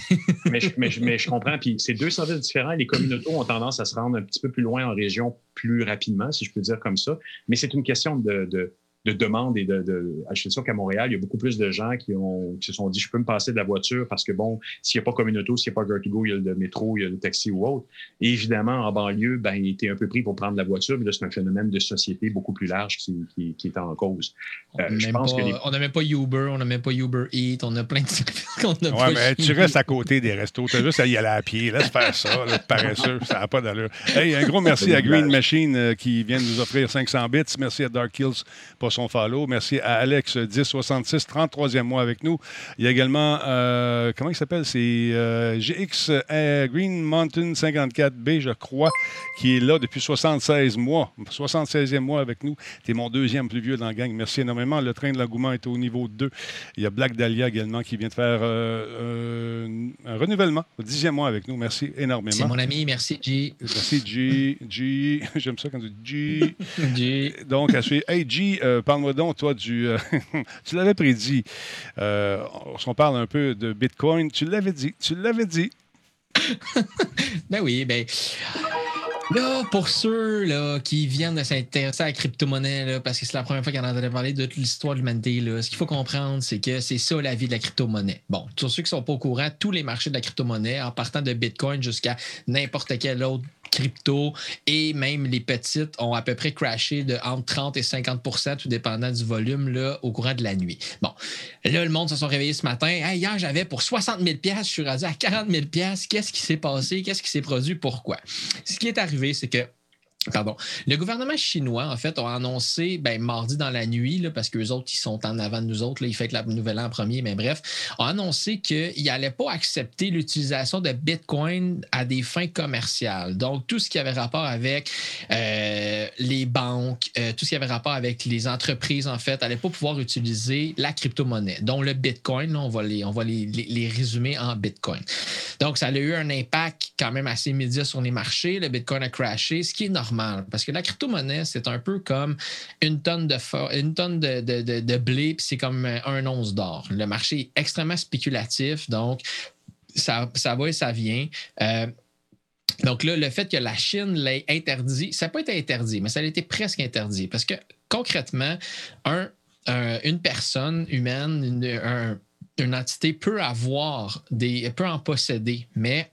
mais, je, mais je- mais je [laughs] comprends. Puis c'est deux services différents. Les communautés ont tendance à se rendre un petit peu plus loin en région plus rapidement, si je peux dire comme ça. Mais c'est une question de, de, de demande et de. de je suis sûr qu'à Montréal, il y a beaucoup plus de gens qui, ont, qui se sont dit je peux me passer de la voiture parce que, bon, s'il n'y a pas communauté, s'il n'y a pas Go, il y a le métro, il y a le taxi ou autre. Et évidemment, en banlieue, ben, il était un peu pris pour prendre la voiture. Mais là, c'est un phénomène de société beaucoup plus large qui, qui, qui est en cause. Euh, on je n'a pense que les- même pas Uber, on n'a même pas Uber Eat, on a plein de services [laughs] qu'on n'a pas. Ouais, mais tu restes à côté des restos. Tu as juste à y aller à pied. Laisse faire ça, là, paresseux. Ça n'a pas d'allure. Hey, un gros merci à Green Machine euh, qui vient de nous offrir 500 bits. Merci à Dark Hills pour son follow. Merci à Alex 1066, 33e mois avec nous. Il y a également, euh, comment il s'appelle? C'est euh, GX euh, Green Mountain 54B, je crois, qui est là depuis 76 mois. 76e mois avec nous. Tu es mon deuxième plus vieux dans la gang. Merci énormément. Le train de l'engouement est au niveau 2. Il y a Black Dahlia également qui vient de faire euh, un renouvellement, au dixième mois avec nous. Merci C'est énormément. mon ami, merci, G. Merci, G. G. [laughs] J'aime ça quand tu dis G. [laughs] G. Donc, à suivre. Hey, G, euh, parle-moi donc, toi, du. euh, [laughs] tu l'avais prédit. Euh, on parle un peu de Bitcoin. Tu l'avais dit. Tu l'avais dit. [laughs] Ben oui, ben. Là, pour ceux là, qui viennent de s'intéresser à la crypto-monnaie, parce que c'est la première fois qu'on entendait parler de toute l'histoire de l'humanité, ce qu'il faut comprendre, c'est que c'est ça la vie de la crypto-monnaie. Bon, pour ceux qui ne sont pas au courant, tous les marchés de la crypto-monnaie, en partant de Bitcoin jusqu'à n'importe quel autre crypto et même les petites ont à peu près crashé de entre 30 et 50% tout dépendant du volume là, au courant de la nuit. Bon, là, le monde se sont réveillés ce matin. Hier, j'avais pour 60 000 je suis rendu à 40 000 Qu'est-ce qui s'est passé? Qu'est-ce qui s'est produit? Pourquoi? Ce qui est arrivé, c'est que Pardon. Le gouvernement chinois, en fait, a annoncé ben, mardi dans la nuit, là, parce qu'eux autres, ils sont en avant de nous autres, ils fêtent la nouvelle en premier, mais bref, a annoncé qu'ils n'allaient pas accepter l'utilisation de Bitcoin à des fins commerciales. Donc, tout ce qui avait rapport avec euh, les banques, euh, tout ce qui avait rapport avec les entreprises, en fait, n'allaient pas pouvoir utiliser la crypto-monnaie, dont le Bitcoin. On va, les résumer en Bitcoin. Donc, ça a eu un impact quand même assez immédiat sur les marchés. Le Bitcoin a crashé, ce qui est normal parce que la crypto-monnaie, c'est un peu comme une tonne de, une tonne de, blé, puis c'est comme un once d'or. Le marché est extrêmement spéculatif, donc ça, va et ça vient. Euh, donc là, le fait que la Chine l'ait interdit, ça pas été interdit, mais ça a été presque interdit. Parce que concrètement, un, une personne humaine, une, une entité peut avoir des. peut en posséder, mais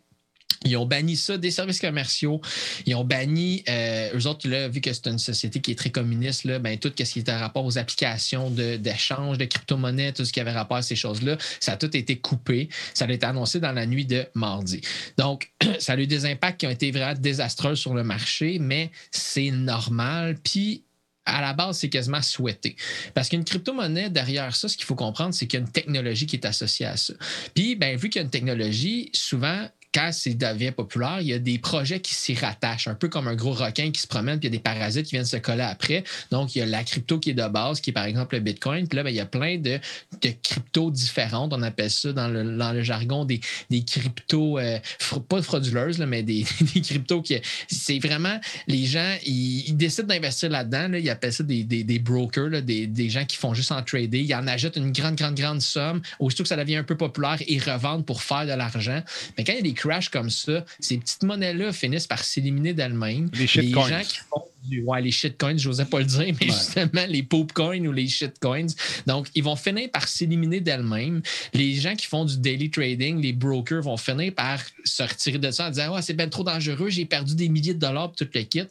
ils ont banni ça des services commerciaux. Ils ont banni, euh, eux autres, là, vu que c'est une société qui est très communiste, là, ben, tout ce qui était rapport aux applications d'échange de, crypto-monnaies, tout ce qui avait rapport à ces choses-là, ça a tout été coupé. Ça a été annoncé dans la nuit de mardi. Donc, [clears throat] ça a eu des impacts qui ont été vraiment désastreux sur le marché, mais c'est normal. Puis, à la base, c'est quasiment souhaité. Parce qu'une crypto-monnaie, derrière ça, ce qu'il faut comprendre, c'est qu'il y a une technologie qui est associée à ça. Puis, ben, vu qu'il y a une technologie, souvent, quand ça devient populaire, il y a des projets qui s'y rattachent, un peu comme un gros requin qui se promène, puis il y a des parasites qui viennent se coller après. Donc, il y a la crypto qui est de base, qui est par exemple le Bitcoin. Puis là, ben, il y a plein de, de cryptos différentes. On appelle ça dans le, dans le jargon des, des cryptos, euh, pas frauduleuses, là, mais des, [laughs] des cryptos qui. C'est vraiment. Les gens, ils, décident d'investir là-dedans. Là, ils appellent ça des, brokers, là, des, des, gens qui font juste en trader. Ils en achètent une grande, grande, grande somme. Aussitôt que ça devient un peu populaire, ils revendent pour faire de l'argent. Mais quand il y a des crash comme ça, ces petites monnaies-là finissent par s'éliminer d'elles-mêmes. Les shitcoins. Ouais, les shitcoins, je n'osais pas le dire, mais justement, les popcoins ou les shitcoins. Donc, ils vont finir par s'éliminer d'elles-mêmes. Les gens qui font du daily trading, les brokers, vont finir par se retirer de ça en disant c'est bien trop dangereux, j'ai perdu des milliers de dollars pour tout le kit.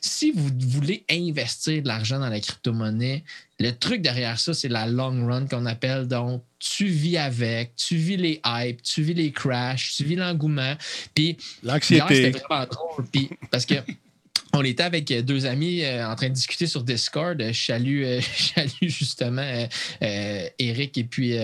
Si vous voulez investir de l'argent dans la crypto-monnaie, le truc derrière ça, c'est la long run qu'on appelle. Donc, tu vis avec, tu vis les hypes, tu vis les crashs, tu vis l'engouement. Puis, l'anxiété. C'était vraiment drôle. Puis, parce que on était avec deux amis euh, en train de discuter sur Discord. Je salue, euh, [laughs] justement euh, Eric et puis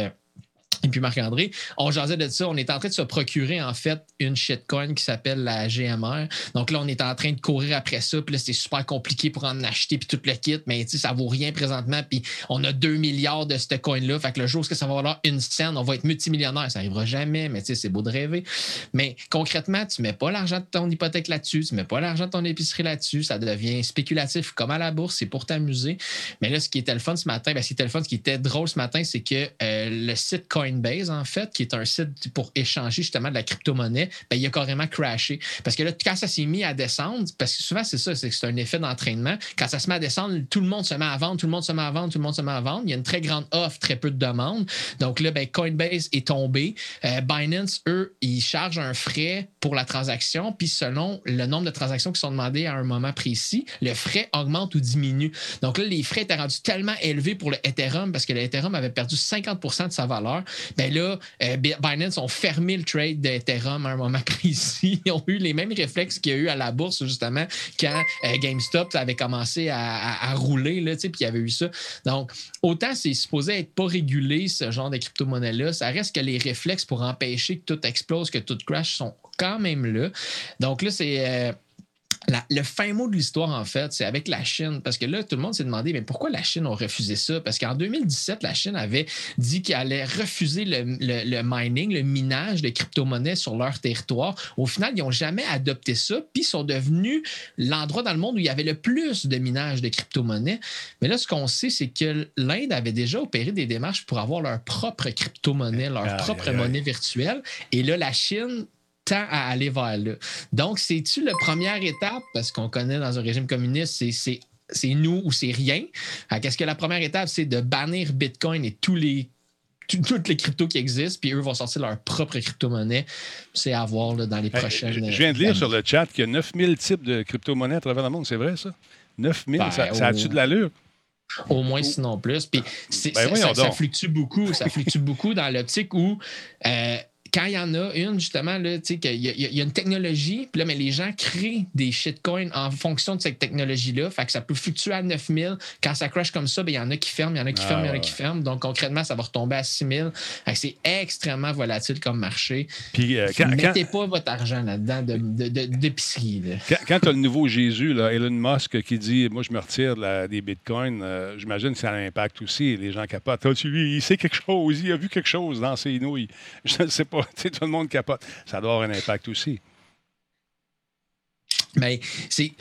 et puis Marc-André, on jasait de ça. On est en train de se procurer, en fait, une shitcoin qui s'appelle la GMR. Donc là, on est en train de courir après ça. Puis là, c'est super compliqué pour en acheter, puis tout le kit. Mais ça vaut rien présentement. Puis on a 2 milliards de cette coin-là. Fait que le jour où ça va valoir une scène, on va être multimillionnaire. Ça n'arrivera jamais, mais c'est beau de rêver. Mais concrètement, tu mets pas l'argent de ton hypothèque là-dessus. Tu mets pas l'argent de ton épicerie là-dessus. Ça devient spéculatif comme à la bourse. C'est pour t'amuser. Mais là, ce qui était le fun ce matin, ben, ce qui était le fun, ce qui était drôle ce matin, c'est que euh, le site Coin Base, en fait, qui est un site pour échanger justement de la crypto-monnaie, ben, il a carrément crashé. Parce que là, quand ça s'est mis à descendre, parce que souvent, c'est ça, c'est c'est un effet d'entraînement. Quand ça se met à descendre, tout le monde se met à vendre, tout le monde se met à vendre, tout le monde se met à vendre. Il y a une très grande offre, très peu de demandes. Donc là, ben, Coinbase est tombé. Euh, Binance, eux, ils chargent un frais pour la transaction, puis selon le nombre de transactions qui sont demandées à un moment précis, le frais augmente ou diminue. Donc là, les frais étaient rendus tellement élevés pour le Ethereum parce que le Ethereum avait perdu 50% de sa valeur. Ben là, euh, Binance ont fermé le trade d'Ethereum à un moment [laughs] précis. Ils ont eu les mêmes réflexes qu'il y a eu à la bourse, justement, quand euh, GameStop avait commencé à, rouler, là, puis il y avait eu ça. Donc, autant c'est supposé être pas régulé, ce genre de crypto-monnaie-là, ça reste que les réflexes pour empêcher que tout explose, que tout crash sont quand même là. Donc là, c'est. Euh, le fin mot de l'histoire, en fait, c'est avec la Chine. Parce que là, tout le monde s'est demandé, mais pourquoi la Chine a refusé ça? Parce qu'en 2017, la Chine avait dit qu'elle allait refuser le, mining, le minage de crypto-monnaies sur leur territoire. Au final, ils n'ont jamais adopté ça, puis ils sont devenus l'endroit dans le monde où il y avait le plus de minage de crypto-monnaies. Mais là, ce qu'on sait, c'est que l'Inde avait déjà opéré des démarches pour avoir leur propre crypto-monnaie, leur propre monnaie virtuelle. Et là, la Chine tend à aller vers là. Donc, c'est-tu la première étape? Parce qu'on connaît dans un régime communiste, c'est c'est nous ou c'est rien. Qu'est-ce que la première étape, c'est de bannir Bitcoin et tous les toutes les cryptos qui existent, puis eux vont sortir leur propre crypto-monnaie. C'est à voir dans les prochaines. je viens de lire sur le chat qu'il y a 9000 types de crypto-monnaies à travers le monde. C'est vrai, ça? 9000, ben, ça, ça a-tu de l'allure? Au moins, sinon plus. Puis ben ça, fluctue beaucoup. Ça fluctue beaucoup dans l'optique où euh, quand il y en a une, justement, là, tu sais, qu'il y, a- y une technologie, puis là, mais les gens créent des shitcoins en fonction de cette technologie-là. Fait que ça peut fluctuer à 9000. Quand ça crash comme ça, ben, il y en a qui ferment, il y en a qui Ah, ferment, il y en a qui ferment. Donc, concrètement, ça va retomber à 6000. Fait que c'est extrêmement volatile comme marché. Puis euh, quand, quand, Mettez pas votre argent là-dedans de- de- de- d'épicerie. là. quand, quand tu as le nouveau Jésus, là, Elon Musk, qui dit Moi, je me retire la- des bitcoins, euh, j'imagine que ça a un impact aussi. Les gens capotent. Ah, tu lui, il sait quelque chose, il a vu quelque chose dans ses nouilles. [laughs] Je ne sais pas. [laughs] Tout le monde capote. Ça doit avoir un impact aussi. Mais c'est.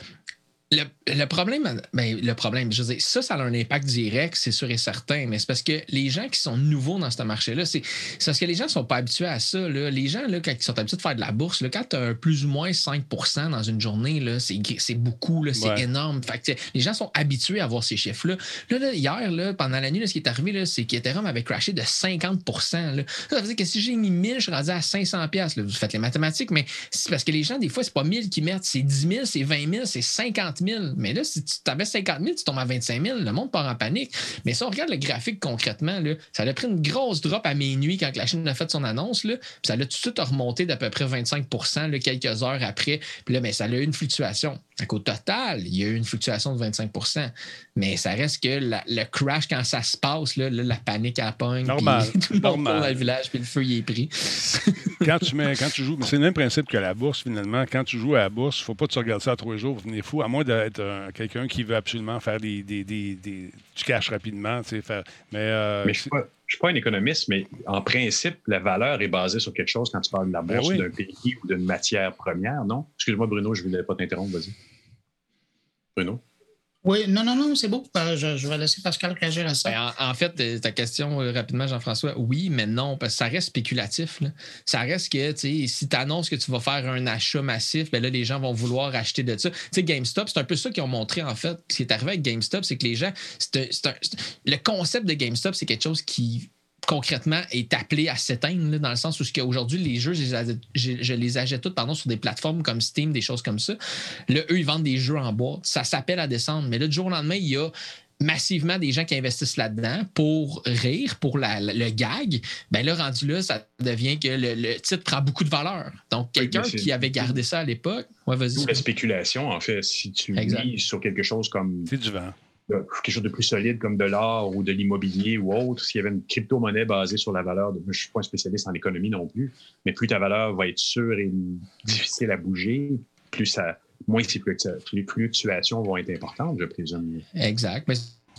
Le, le problème, ben, le problème, je veux dire, ça, ça a un impact direct, c'est sûr et certain, mais c'est parce que les gens qui sont nouveaux dans ce marché-là, c'est parce que les gens ne sont pas habitués à ça. là. Les gens, là, quand ils sont habitués de faire de la bourse, là, quand tu as plus ou moins 5% dans une journée, là, c'est c'est beaucoup, là, c'est Ouais. énorme. Fait que, les gens sont habitués à voir ces chiffres-là. Là, hier, là, pendant la nuit, là, ce qui est arrivé, là, c'est qu'Ethereum avait crashé de 50 là. Ça veut dire que si j'ai mis 1000, je suis rendu à 500 pièces. Vous faites les mathématiques, mais c'est parce que les gens, des fois, c'est pas 1000 qui mettent, c'est 10 000, c'est 20 000, c'est 50 000. Mais là, si tu avais 50 000, tu tombes à 25 000, le monde part en panique. Mais si on regarde le graphique concrètement, là, ça a pris une grosse drop à minuit quand la Chine a fait son annonce, là, puis ça a tout de suite remonté d'à peu près 25 là, quelques heures après. Puis là, mais ça a eu une fluctuation. Fait qu'au total, il y a eu une fluctuation de 25% Mais ça reste que la- le crash, quand ça se passe, là, là, la panique à pogne. Normal, puis [laughs] Tout le monde dans le village, puis le feu, il est pris. [laughs] quand tu mets, quand tu joues, mais c'est le même principe que la bourse finalement. Quand tu joues à la bourse, il faut pas que tu regardes ça à trois jours, vous venez fou, à moins d'être euh, quelqu'un qui veut absolument faire des, des, des, des- du cash rapidement, tu sais, faire. Mais, euh, Mais je ne suis pas un économiste, mais en principe, la valeur est basée sur quelque chose quand tu parles de la Ben bourse, oui. d'un pays ou d'une matière première, non? Excuse-moi, Bruno, je ne voulais pas t'interrompre, vas-y. Bruno? Oui, non, non, non, c'est beau. Euh, je, vais laisser Pascal réagir à ça. Ben, en, fait, euh, ta question euh, rapidement, Jean-François, oui, mais non, parce que ça reste spéculatif. Ça reste que, si tu annonces que tu vas faire un achat massif, ben là, les gens vont vouloir acheter de ça. Tu sais, GameStop, c'est un peu ça qu'ils ont montré, en fait. Ce qui est arrivé avec GameStop, c'est que les gens. un- un- le concept de GameStop, c'est quelque chose qui concrètement est appelé à s'éteindre là, dans le sens où ce qu'aujourd'hui les jeux je les, achète, je, je les achète tous pardon, sur des plateformes comme Steam des choses comme ça là eux ils vendent des jeux en boîte ça s'appelle à descendre mais là du jour au lendemain il y a massivement des gens qui investissent là-dedans pour rire, pour la- la- le gag, ben là, rendu là, ça devient que le, le titre prend beaucoup de valeur. Donc, quelqu'un qui avait gardé ça à l'époque, ouais, vas-y. La spéculation, en fait. Si tu Exact. mises sur quelque chose comme c'est du vent. Euh, quelque chose de plus solide comme de l'or ou de l'immobilier ou autre, s'il y avait une crypto-monnaie basée sur la valeur, de, je ne suis pas un spécialiste en économie non plus, mais plus ta valeur va être sûre et difficile à bouger, plus ça, moins ces fluctuations vont être importantes, je présume. Exact.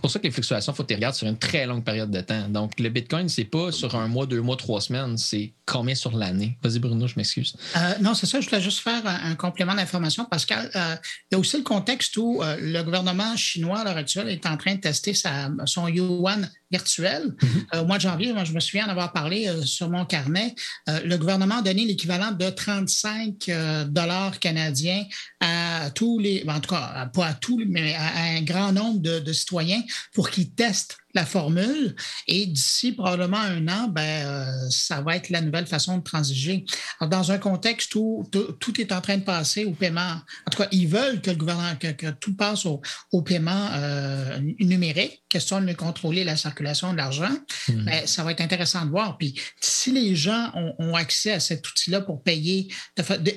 Pour ça que les fluctuations, il faut que tu les regardes sur une très longue période de temps. Donc, le Bitcoin, c'est pas sur un mois, deux mois, trois semaines, c'est combien sur l'année? Vas-y, Bruno, je m'excuse. Euh, non, c'est ça. Je voulais juste faire un, complément d'information, Pascal. Euh, il y a aussi le contexte où euh, le gouvernement chinois, à l'heure actuelle, est en train de tester son yuan virtuel. Euh, au mois de janvier, moi, je me souviens en avoir parlé euh, sur mon carnet. Euh, le gouvernement a donné l'équivalent de 35 euh, dollars canadiens à tous les, en tout cas, pas à tous, mais à, à un grand nombre de, de citoyens pour qu'ils testent la formule. Et d'ici probablement un an, ben, euh, ça va être la nouvelle façon de transiger. Alors, dans un contexte où tout, tout est en train de passer au paiement, en tout cas, ils veulent que le gouvernement, que, que tout passe au, au paiement euh, numérique, question de contrôler la circulation de l'argent, Mhm. ben, ça va être intéressant de voir. Puis, si les gens ont, ont accès à cet outil-là pour payer,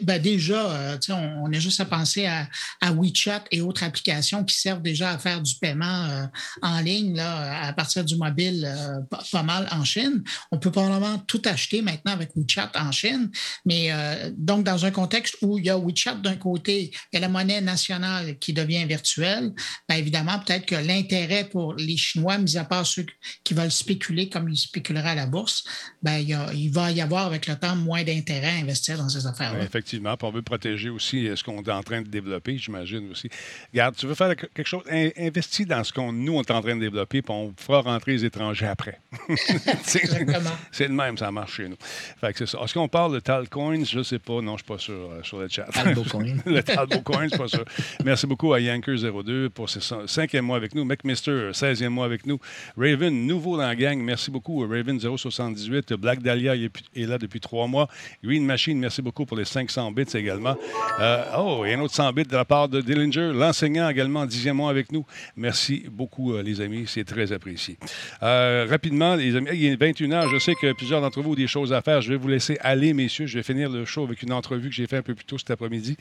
ben, déjà, euh, on, on a juste à penser à, à WeChat et autres applications qui servent déjà à faire du paiement en ligne là, à partir du mobile euh, pas, mal en Chine. On peut probablement tout acheter maintenant avec WeChat en Chine, mais euh, donc dans un contexte où il y a WeChat d'un côté, a la monnaie nationale qui devient virtuelle, bien évidemment, peut-être que l'intérêt pour les Chinois, mis à part ceux qui veulent spéculer comme ils spéculeraient à la bourse, ben, il, va y avoir avec le temps moins d'intérêt à investir dans ces affaires-là. effectivement. On veut protéger aussi euh, ce qu'on est en train de développer, j'imagine aussi. Regarde, tu veux faire quelque chose, in- investis dans ce qu'on nous, on est en train de développer, puis on fera rentrer les étrangers après. [laughs] C'est- le même, ça marche chez nous. Fait que c'est ça. Est-ce qu'on parle de Talcoins? Je ne sais pas. Non, je ne suis pas sûr euh, sur le chat. Albocoin. [laughs] le Talbot Coin, c'est pas ça. Merci beaucoup à Yanker02 pour ses cin- cinquième mois avec nous. McMister, 16e mois avec nous. Raven, nouveau dans la gang. Merci beaucoup. Raven 078. Black Dahlia il est pu- est là depuis trois mois. Green Machine, merci beaucoup pour les 500 bits également. Euh, oh, et un autre 100 bits de la part de Dillinger. L'enseignant également, 10e mois avec nous. Merci beaucoup, euh, les amis. C'est très apprécié. Euh, rapidement, les amis, il est 21 h Je sais que plusieurs d'entre vous ont des choses à faire. Je vais vous laisser aller, messieurs. Je vais finir le show avec une entrevue que j'ai fait un peu plus tôt cet après-midi.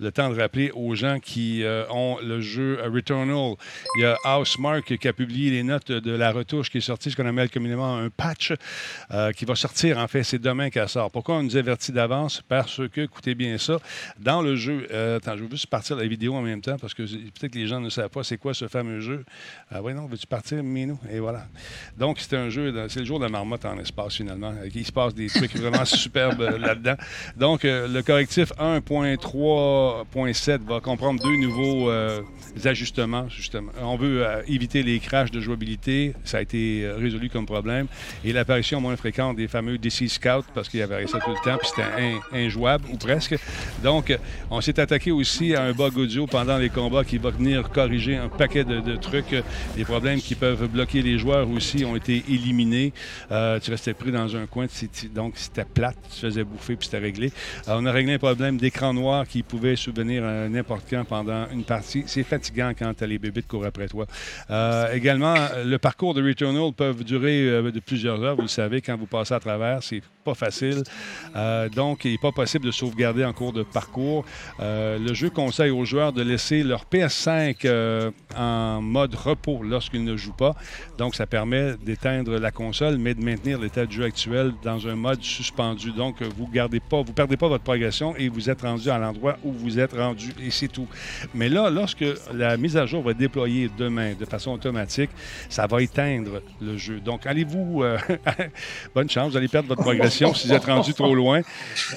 Le temps de rappeler aux gens qui euh, ont le jeu Returnal. Il y a Housemark qui a publié les notes de la retouche qui est sortie, ce qu'on appelle communément un patch, euh, qui va sortir, en fait, c'est demain qu'elle sort. Pourquoi on nous avertit d'avance? Parce que, écoutez bien ça, dans le jeu, attends, je veux juste partir la vidéo en même temps parce que peut-être que les gens ne savent pas c'est quoi ce fameux jeu. Ah oui, non, veux-tu partir, Minou? Et voilà. Donc, c'est un jeu, c'est le jour de la marmotte en espace, finalement. Il se passe des trucs vraiment [laughs] superbes euh, là-dedans. Donc, euh, le correctif 1.3.7 va comprendre deux nouveaux euh, ajustements, justement. On veut éviter les crashs de jouabilité. Ça a été résolu comme problème. Et l'apparition moins fréquente des fameux DC Scout, parce qu'il y avait ça tout le temps, puis c'était injouable, ou presque. Donc, on s'est attaqué aussi à un bug audio pendant les combats qui va venir corriger un paquet de, trucs. Des problèmes qui peuvent bloquer les joueurs aussi ont été éliminés. Euh, tu restais pris dans un coin, donc c'était plate, tu faisais bouffer puis c'était réglé. Euh, on a réglé un problème d'écran noir qui pouvait subvenir à n'importe quand pendant une partie. C'est fatigant quand tu as les bébés de courent après toi. Euh, également, le parcours de Returnal peut durer de plusieurs heures. Vous le savez, quand vous passez à travers, c'est pas facile. donc, il n'est pas possible de sauvegarder en cours de parcours. le jeu conseille aux joueurs de laisser leur PS5 en mode repos lorsqu'ils ne jouent pas. Donc, ça permet d'éteindre la console, mais de maintenir l'état de jeu actuel dans un mode suspendu. Donc, vous gardez pas, vous perdez pas votre progression et vous êtes rendu à l'endroit où vous êtes rendu et c'est tout. Mais là, lorsque la mise à jour va être déployée demain de façon automatique, ça va éteindre le jeu. Donc, allez-vous, euh, [laughs] bonne chance, vous allez perdre votre progression si vous êtes rendu trop loin.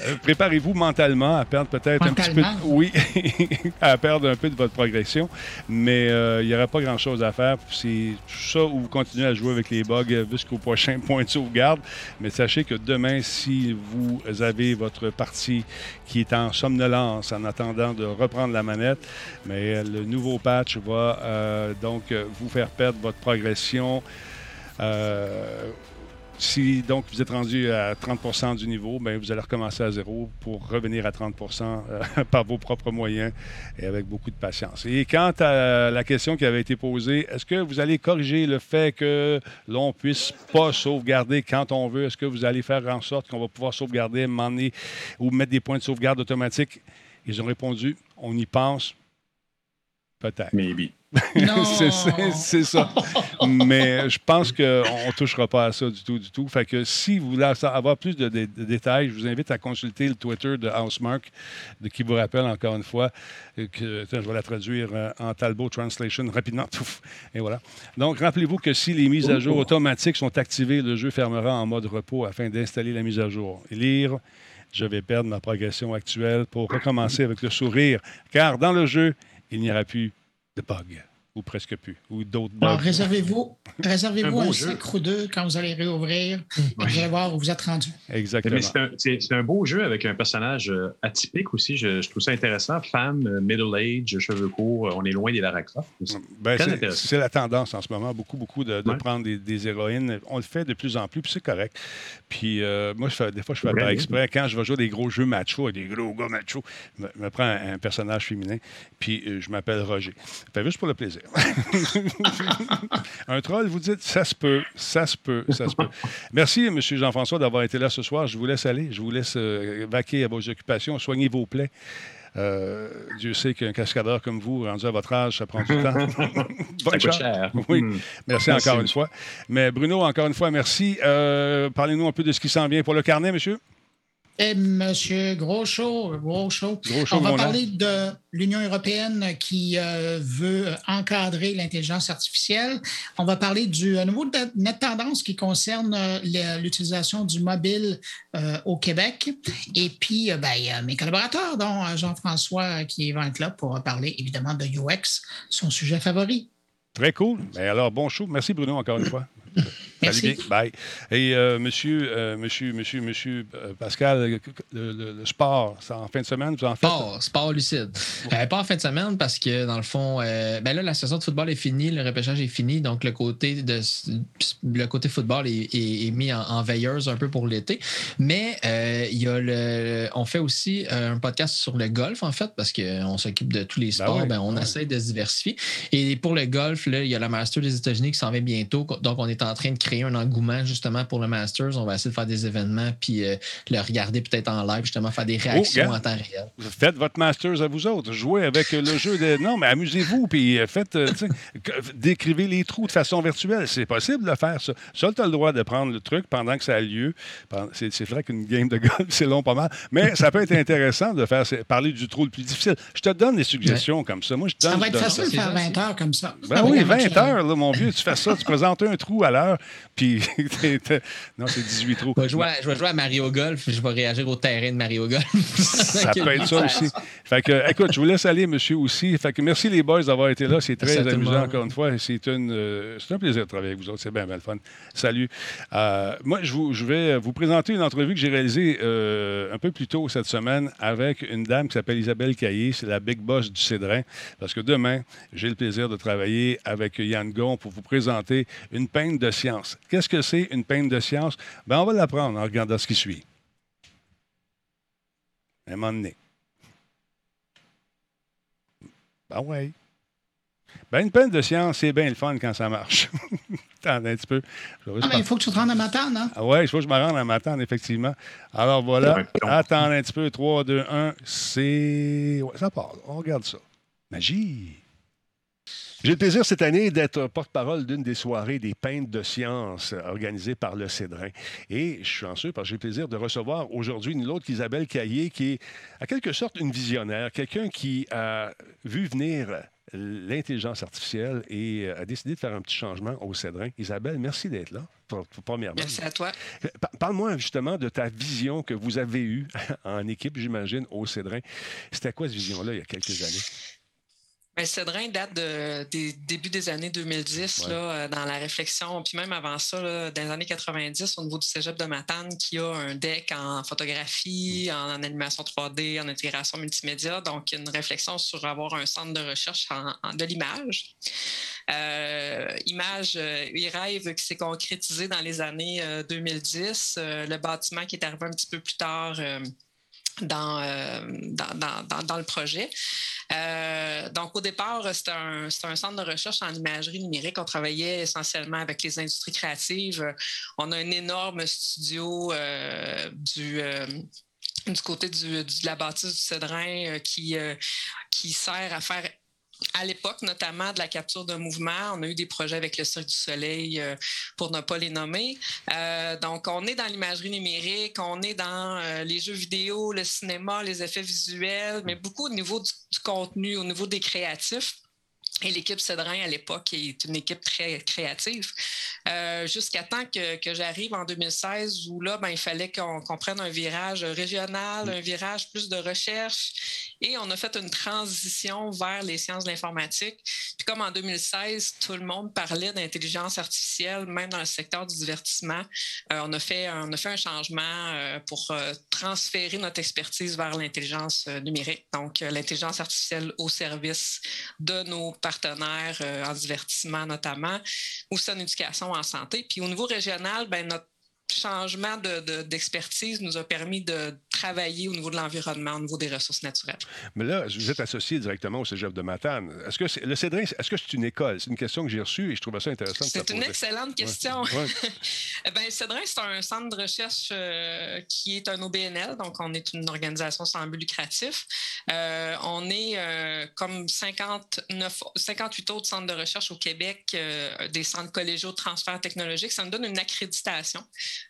Euh, préparez-vous mentalement à perdre peut-être un petit peu, oui, [laughs] à perdre un peu de votre progression, mais euh, il n'y aura pas grand-chose à faire. C'est ça où vous continuez à jouer avec les bugs jusqu'au prochain [laughs] point de sauvegarde. Mais sachez que demain, si vous avez votre partie qui est en somnolence en attendant de reprendre la manette, mais le nouveau patch va euh, donc vous faire perdre votre progression. Euh, si donc vous êtes rendu à 30% du niveau, bien, vous allez recommencer à zéro pour revenir à 30% euh, [laughs] par vos propres moyens et avec beaucoup de patience. Et quant à la question qui avait été posée, est-ce que vous allez corriger le fait que l'on puisse pas sauvegarder quand on veut? Est-ce que vous allez faire en sorte qu'on va pouvoir sauvegarder, m'emmener ou mettre des points de sauvegarde automatiques? Ils ont répondu, on y pense, peut-être. Maybe. [laughs] c'est ça. Mais je pense qu'on ne touchera pas à ça du tout, du tout. Fait que si vous voulez avoir plus de, détails, je vous invite à consulter le Twitter de Housemark, de, qui vous rappelle encore une fois que je vais la traduire euh, en Talbot Translation rapidement. [laughs] Et voilà. Donc, rappelez-vous que si les mises à jour automatiques sont activées, le jeu fermera en mode repos afin d'installer la mise à jour. Et lire je vais perdre ma progression actuelle pour recommencer avec le sourire, car dans le jeu, il n'y aura plus de bugs, ou presque plus, ou d'autres bugs. réservez-vous réservez un, un sucre 2 quand vous allez réouvrir vous allez voir où vous êtes rendu. Exactement. C'est un, beau jeu avec un personnage euh, atypique aussi. Je, trouve ça intéressant. Femme, euh, middle age, cheveux courts. Euh, on est loin des Lara Croft. Ben, c'est la tendance en ce moment. Beaucoup, beaucoup de, prendre des, héroïnes. On le fait de plus en plus, puis c'est correct. Puis moi, je fais, des fois, je fais par exprès. Quand je vais jouer des gros jeux macho, des gros gars macho, je me, prends un, personnage féminin, puis je m'appelle Roger. Fait juste pour le plaisir. [laughs] un troll, vous dites, ça se peut, ça se peut, ça se peut. Merci, M. Jean-François, d'avoir été là ce soir. Je vous laisse aller. Je vous laisse euh, vaquer à vos occupations. Soignez vos plaies. Euh, Dieu sait qu'un cascadeur comme vous, rendu à votre âge, ça prend du temps. [laughs] Bonne ça cher. Oui. Hmm. Merci, encore une fois. Mais Bruno, encore une fois, merci. Euh, parlez-nous un peu de ce qui s'en vient pour le carnet, monsieur? Eh, monsieur, gros show, gros show. On va parler de l'Union européenne qui euh, veut encadrer l'intelligence artificielle. On va parler du euh, nouveau net tendance qui concerne euh, l'utilisation du mobile au Québec. Et puis, ben, mes collaborateurs, dont Jean-François, qui va être là pour parler évidemment de UX, son sujet favori. Très cool. Ben, alors, bon show. Merci, Bruno, encore une fois. Merci. Salut bien. Bye. Et euh, monsieur, euh, monsieur, monsieur, monsieur euh, Pascal, le, le- le sport, c'est en fin de semaine, vous en faites? Sport, sport lucide. Euh, pas en fin de semaine parce que dans le fond, ben là, la saison de football est finie, le repêchage est fini, donc le côté de le côté football est, est- est mis en, en veilleuse un peu pour l'été. Mais il y a le, on fait aussi un podcast sur le golf en fait parce qu'on s'occupe de tous les Ben sports. ouais, ben, on ouais. essaie de se diversifier. Et pour le golf, là, il y a la Masters des États-Unis qui s'en vient bientôt. Donc on est en train de créer un engouement justement pour le Masters. On va essayer de faire des événements puis euh, le regarder peut-être en live justement faire des réactions gars. en temps réel. Faites votre Masters à vous autres. Jouez avec le jeu de. Non, mais amusez-vous, puis euh, faites. euh, décrivez les trous de façon virtuelle. C'est possible de faire ça. Seul, tu as le droit de prendre le truc pendant que ça a lieu. C'est vrai qu'une game de golf, [laughs] c'est long pas mal. Mais ça peut être intéressant de faire parler du trou le plus difficile. Je te donne des suggestions comme ça. Moi, je te Ça donne. va je être donne. facile de faire ça, 20 heures comme ça. Ben oui, Ah, 20 tu- heures, là, mon vieux. Tu fais ça, tu présentes un trou à l'heure, puis. [laughs] t'es- t'es- non, c'est 18 trous. Je vais, jouer à, je vais jouer à Mario Golf, je vais réagir au terrain de Mario Golf. [laughs] Ça peut être ça aussi. Fait que, écoute, je vous laisse aller, monsieur, aussi. Fait que merci les boys d'avoir été là. C'est très Merci amusant, encore une fois. C'est une, euh, c'est un plaisir de travailler avec vous autres. C'est bien, bien le fun. Salut. Euh, moi, je, vous, je vais vous présenter une entrevue que j'ai réalisée euh, un peu plus tôt cette semaine avec une dame qui s'appelle Isabelle Caillé. C'est la big boss du Cédrin. Parce que demain, j'ai le plaisir de travailler avec Yann Gon pour vous présenter une peine de science. Qu'est-ce que c'est une peine de science? Ben, on va l'apprendre en regardant ce qui suit. Un moment donné. Ben ouais. Ben, une peine de science, c'est bien le fun quand ça marche. [laughs] Attends un petit peu. Ah, ben, il faut que tu te rendes à Matane, hein? ah ouais, il faut que je me rende à m'attendre, effectivement. Alors voilà. Attends un petit peu. 3, 2, 1. C'est. Ouais, ça part. On regarde ça. Magie. J'ai le plaisir cette année d'être porte-parole d'une des soirées des peintes de science euh, organisées par le Cédrin. Et je suis chanceux parce que j'ai le plaisir de recevoir aujourd'hui une autre qu'Isabelle Caillé, qui est en quelque sorte une visionnaire, quelqu'un qui a vu venir l'intelligence artificielle et euh, a décidé de faire un petit changement au Cédrin. Isabelle, merci d'être là, pour- pour- premièrement. Merci à toi. Pa- Parle-moi justement de ta vision que vous avez eue [laughs] en équipe, j'imagine, au Cédrin. C'était quoi cette vision-là il y a quelques années? Ben, Cédrin date de- des débuts des années 2010, Ouais. là, euh, dans la réflexion, puis même avant ça, là, dans les années 90, au niveau du cégep de Matane, qui a un deck en photographie, en, animation 3D, en intégration multimédia, donc une réflexion sur avoir un centre de recherche en- en- de l'image. Euh, image, euh, e-rêve qui s'est concrétisé dans les années euh, 2010, euh, le bâtiment qui est arrivé un petit peu plus tard. Euh, dans, dans, dans- dans- le projet. Euh, donc, au départ, c'était un, un centre de recherche en imagerie numérique. On travaillait essentiellement avec les industries créatives. On a un énorme studio euh, du. du côté du, de la bâtisse du Cédrin qui, qui sert à faire à l'époque, notamment de la capture de mouvement. On a eu des projets avec le Cirque du Soleil, euh, pour ne pas les nommer. Euh, donc, on est dans l'imagerie numérique, on est dans euh, les jeux vidéo, le cinéma, les effets visuels, mais beaucoup au niveau du, du contenu, au niveau des créatifs. Et l'équipe Cédrin, à l'époque, est une équipe très créative. Euh, Jusqu'à temps que, que j'arrive en 2016, où là, ben, il fallait qu'on qu'on prenne un virage régional, un virage plus de recherche. Et on a fait une transition vers les sciences de l'informatique. Puis comme en 2016, tout le monde parlait d'intelligence artificielle, même dans le secteur du divertissement, euh, on, a fait, on a fait un changement euh, pour transférer notre expertise vers l'intelligence numérique. Donc, l'intelligence artificielle au service de nos partenaires euh, en divertissement notamment, aussi en éducation, en santé. Puis au niveau régional, ben, notre changement de- de- d'expertise nous a permis de travailler au niveau de l'environnement, au niveau des ressources naturelles. Mais là, vous êtes associé directement au Cégep de Matane. Est-ce que le Cédrin, est-ce que c'est une école? C'est une question que j'ai reçue et je trouvais ça intéressant de C'est une excellente question. Ouais. [laughs] Ben, Cédrin, c'est un centre de recherche euh, qui est un OBNL, donc on est une organisation sans but lucratif. Euh, on est euh, comme 59, 58 autres centres de recherche au Québec, des centres collégiaux de transfert technologique. Ça nous donne une accréditation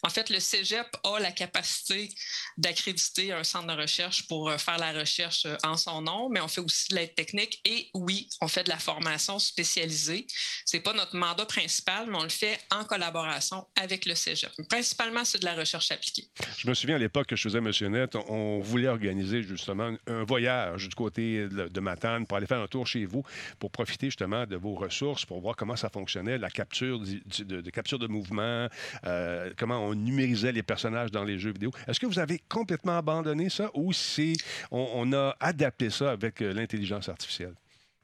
En fait, le cégep a la capacité d'accréditer un centre de recherche pour euh, faire la recherche euh, en son nom, mais on fait aussi de l'aide technique et oui, on fait de la formation spécialisée. C'est pas notre mandat principal, mais on le fait en collaboration avec le cégep. Principalement, c'est de la recherche appliquée. Je me souviens à l'époque que je faisais Net, on voulait organiser justement un voyage du côté de Matane pour aller faire un tour chez vous, pour profiter justement de vos ressources, pour voir comment ça fonctionnait, la capture de, capture de mouvement, euh, comment on numérisait les personnages dans les jeux vidéo. Est-ce que vous avez complètement abandonné ça ou si on, a adapté ça avec euh, l'intelligence artificielle?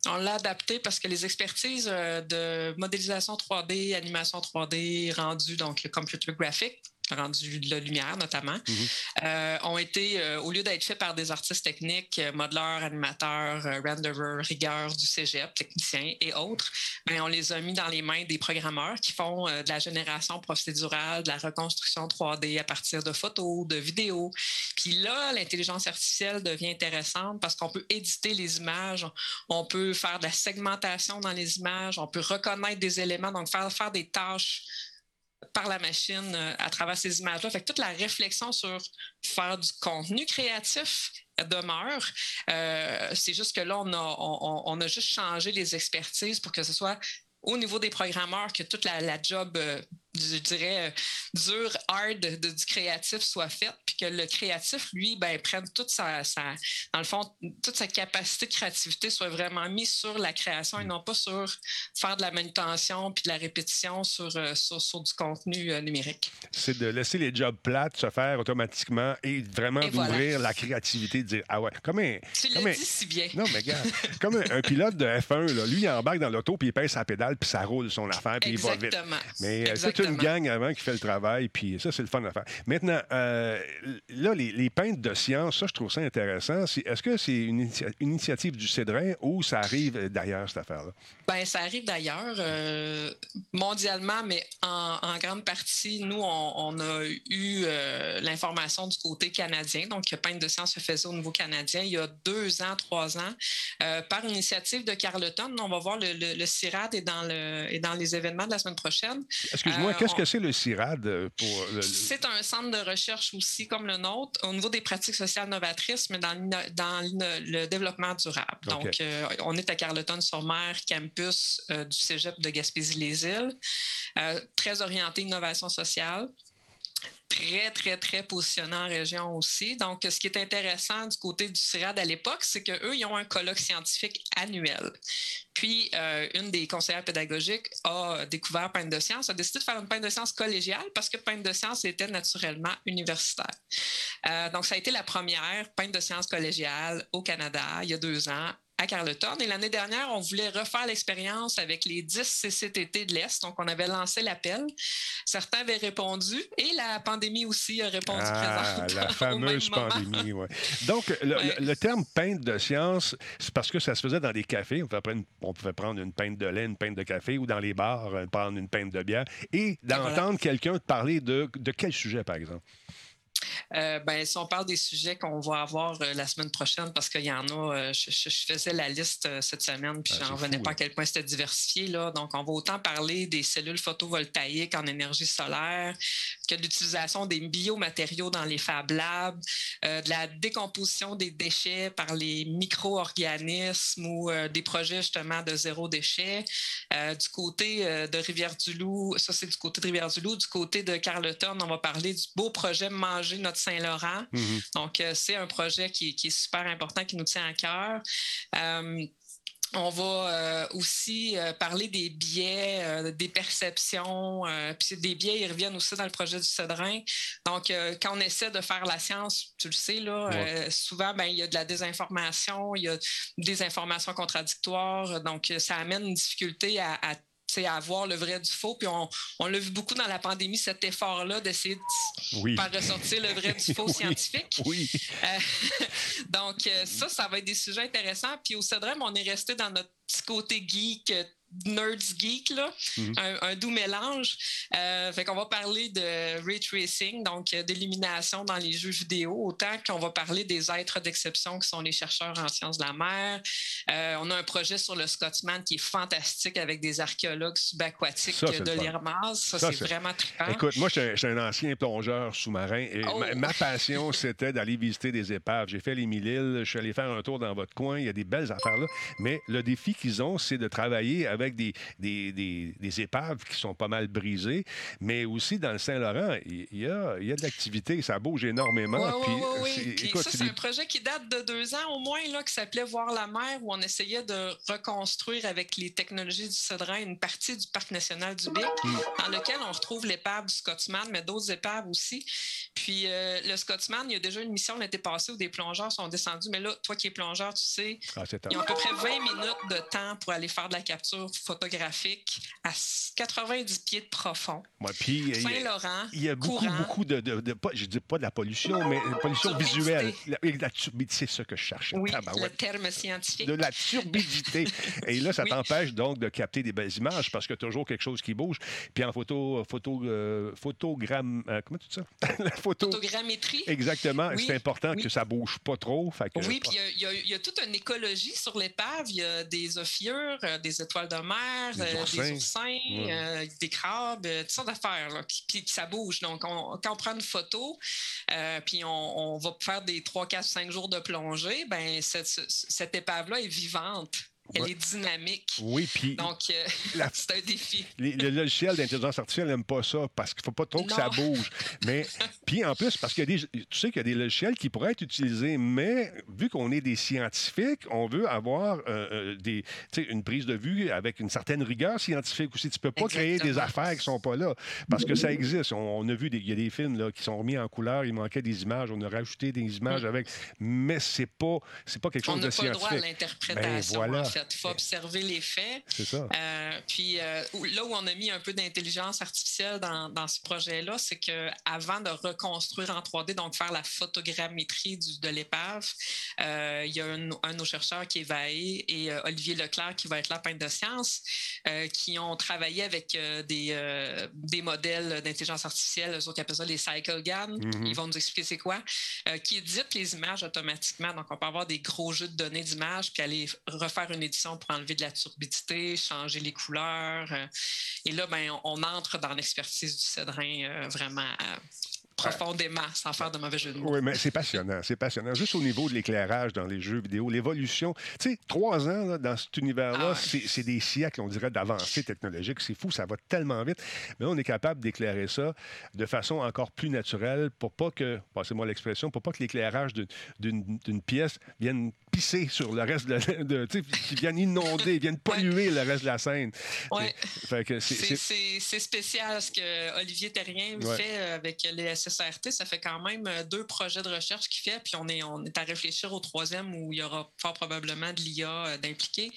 On l'a adapté parce que les expertises euh, de modélisation 3D, animation 3D, rendu, donc le computer graphic, rendu de la lumière notamment, mhm. euh, ont été, euh, au lieu d'être faits par des artistes techniques, euh, modeleurs, animateurs, renderers, rigueurs du cégep, techniciens et autres, ben, on les a mis dans les mains des programmeurs qui font de la génération procédurale, de la reconstruction 3D à partir de photos, de vidéos. Puis là, l'intelligence artificielle devient intéressante parce qu'on peut éditer les images, on peut faire de la segmentation dans les images, on peut reconnaître des éléments, donc faire, faire des tâches par la machine euh, à travers ces images-là. Fait que toute la réflexion sur faire du contenu créatif demeure. Euh, c'est juste que là, on a, on, a juste changé les expertises pour que ce soit au niveau des programmeurs que toute la, job euh, je dirais, dur, hard de, du créatif soit faite, puis que le créatif, lui, ben, prenne toute sa, dans le fond, toute sa capacité de créativité soit vraiment mise sur la création et non pas sur faire de la manutention puis de la répétition sur, euh, sur, du contenu euh, numérique. C'est de laisser les jobs plates se faire automatiquement et vraiment d'ouvrir la créativité, de dire, ah ouais, comme un... Tu l'as dit si bien. Non, mais regarde, comme un, pilote de F1, là, lui, il embarque dans l'auto, puis il pèse sa pédale, puis ça roule son affaire, puis il va vite. Mais Exactement une gang avant qui fait le travail, puis ça, c'est le fun à faire. Maintenant, euh, là, les, les, peintres de science, ça, je trouve ça intéressant. Est-ce que c'est une, initiative du Cédrin ou ça arrive d'ailleurs, cette affaire-là? Bien, ça arrive d'ailleurs, euh, mondialement, mais en, grande partie, nous, on, a eu euh, l'information du côté canadien. Donc, Peintre de science se faisait au niveau canadien il y a deux ans, trois ans, par initiative de Carleton. On va voir le, le, CIRAD est dans, le, est dans les événements de la semaine prochaine. Excuse-moi, qu'est-ce que c'est le CIRAD euh, pour. C'est un centre de recherche aussi comme le nôtre au niveau des pratiques sociales novatrices, mais dans, le développement durable. Donc, euh, on est à Carleton-sur-Mer, campus euh, du cégep de Gaspésie-les-Îles, très orienté innovation sociale très, très, très positionnant en région aussi. Donc, ce qui est intéressant du côté du CIRAD à l'époque, c'est qu'eux, ils ont un colloque scientifique annuel. Puis, euh, une des conseillères pédagogiques a découvert Peine de sciences, a décidé de faire une peine de sciences collégiale parce que Peine de sciences était naturellement universitaire. Euh, donc, ça a été la première peine de sciences collégiale au Canada il y a deux ans à Carleton. Et l'année dernière, on voulait refaire l'expérience avec les 10 CCTT de l'Est. Donc, on avait lancé l'appel. Certains avaient répondu et la pandémie aussi a répondu ah, La [laughs] fameuse pandémie, oui. Donc, le, terme peinte de science, c'est parce que ça se faisait dans les cafés. On pouvait, on pouvait prendre une peinte de lait, une peinte de café ou dans les bars, euh, prendre une peinte de bière et d'entendre quelqu'un parler de, de quel sujet, par exemple? Euh, ben, si on parle des sujets qu'on va avoir euh, la semaine prochaine, parce qu'il y en a, euh, je, faisais la liste cette semaine, puis ah, j'en revenais pas à quel point c'était diversifié. Là. Donc, on va autant parler des cellules photovoltaïques en énergie solaire que de l'utilisation des biomatériaux dans les Fab Labs, de la décomposition des déchets par les micro-organismes ou des projets justement de zéro déchet. du côté de Rivière-du-Loup, ça c'est du côté de Rivière-du-Loup. Du côté de Carleton, on va parler du beau projet Manger notre Saint-Laurent. Mhm. Donc, euh, c'est un projet qui, est super important, qui nous tient à cœur. Euh, on va euh, aussi parler des biais, des perceptions. puis des biais, ils reviennent aussi dans le projet du Cédrin. Donc, quand on essaie de faire la science, tu le sais, là, souvent, ben, il y a de la désinformation, il y a des informations contradictoires. Donc, ça amène une difficulté à, à à voir le vrai du faux. Puis on, on l'a vu beaucoup dans la pandémie, cet effort-là d'essayer de faire ressortir le vrai du faux [laughs] scientifique. Oui. Euh, [laughs] donc, euh, ça, ça va être des sujets intéressants. Puis au CEDREM, on est resté dans notre petit côté geek nerds geek, là, Mhm. un, un doux mélange. Euh, fait qu'on va parler de ray tracing, donc euh, d'élimination dans les jeux vidéo, autant qu'on va parler des êtres d'exception qui sont les chercheurs en sciences de la mer. Euh, on a un projet sur le Scotsman qui est fantastique avec des archéologues subaquatiques Ça, de l'IRMAS. Ça, Ça, c'est vraiment trippant. Écoute, moi, je suis un ancien plongeur sous-marin et Oh. ma, ma [laughs] passion, c'était d'aller visiter des épaves. J'ai fait les mille îles, je suis allé faire un tour dans votre coin, il y a des belles affaires là. Mais le défi qu'ils ont, c'est de travailler avec des, des, des- des épaves qui sont pas mal brisées, mais aussi dans le Saint-Laurent, il y a, il y a de l'activité, ça bouge énormément. Oui, puis, oui, oui, oui. c'est- Puis écoute, ça, c'est un projet qui date de deux ans au moins, là, qui s'appelait Voir la mer, où on essayait de reconstruire avec les technologies du Cédrin une partie du Parc national du Bic, Mm. dans lequel on retrouve l'épave du Scotsman, mais d'autres épaves aussi. Puis euh, le Scotsman, il y a déjà une mission l'été passé où des plongeurs sont descendus, mais là, toi qui es plongeur, tu sais, Ah, ils ont à peu près 20 minutes de temps pour aller faire de la capture photographique à 90 pieds de profond. Ouais, puis, Saint-Laurent, Il y a beaucoup, courant. beaucoup de, de, de- je dis pas de la pollution, mais de la pollution visuelle. La, la turbidité, c'est ça que je cherchais. Oui, Tabarouette. le terme scientifique. de la turbidité. [laughs] Et là, ça Oui. t'empêche donc de capter des belles images parce a toujours quelque chose qui bouge. Puis en photo, photo, euh, photogramme, euh, comment tu dis ça? [laughs] la photo. Photogrammétrie. Exactement. Oui, C'est important oui. que ça bouge pas trop. Fait que- Oui, puis il y y, y a toute une écologie sur l'épave. Il y a des ophiures, euh, des étoiles de mer, Des euh, oursins. des oursins, Ouais. euh, des crabes, euh, toutes sortes d'affaires. Puis, ça bouge. Donc, on- quand on prend une photo, puis on, on va faire des 3, 4, 5 jours de plongée, ben cette, ce- cette épave-là est vivante. Elle Ouais. est dynamique. Oui, puis Donc, euh, La- [laughs] c'est un défi. les- le logiciel d'intelligence artificielle n'aime pas ça parce qu'il faut pas trop que ça bouge. Mais [laughs] puis en plus, parce qu'il y a des, tu sais qu'il y a des logiciels qui pourraient être utilisés, mais vu qu'on est des scientifiques, on veut avoir euh, euh, des, une prise de vue avec une certaine rigueur scientifique aussi. Tu peux pas créer des affaires qui sont pas là parce que ça existe. On, on a vu il y a des films là, qui sont remis en couleur, il manquait des images, on a rajouté des images avec, mais c'est pas, c'est pas quelque On chose de n'a pas le droit à scientifique. l'interprétation, Ben, voilà. en fait. Il faut observer les faits. C'est ça. Euh, puis euh, là où on a mis un peu d'intelligence artificielle dans, dans ce projet-là, c'est que avant de reconstruire en 3D, donc faire la photogrammétrie du- de l'épave, euh, il y a un, un de nos chercheurs qui est Vaé et Olivier Leclerc qui va être là, peintre de sciences, qui ont travaillé avec des, des modèles d'intelligence artificielle, eux autres qui appellent ça les cycle GAN. Mhm. Ils vont nous expliquer c'est quoi, qui éditent les images automatiquement. Donc, on peut avoir des gros jeux de données d'images, puis aller refaire une pour enlever de la turbidité, changer les couleurs. euh, et là, ben, on, entre dans l'expertise du cédrin euh, vraiment profondément, sans faire de mauvais jeu de mots. Oui, mais c'est passionnant, c'est passionnant. Juste au niveau de l'éclairage dans les jeux vidéo, l'évolution. Tu sais, trois ans là, dans cet univers-là, Ah c'est des siècles, on dirait, d'avancée technologique. C'est fou, ça va tellement vite. Mais là, on est capable d'éclairer ça de façon encore plus naturelle pour pas que, passez-moi l'expression, pour pas que l'éclairage d'une pièce vienne pisser sur le reste de, de tu sais, qui vienne inonder, [laughs] vienne polluer le reste de la scène. Ouais. C'est- spécial ce que Olivier Terrien Ouais. fait euh, avec les Ça fait quand même euh, deux projets de recherche qu'il fait, puis on est, on est à réfléchir au troisième où il y aura fort probablement de l'IA euh, d'impliquer.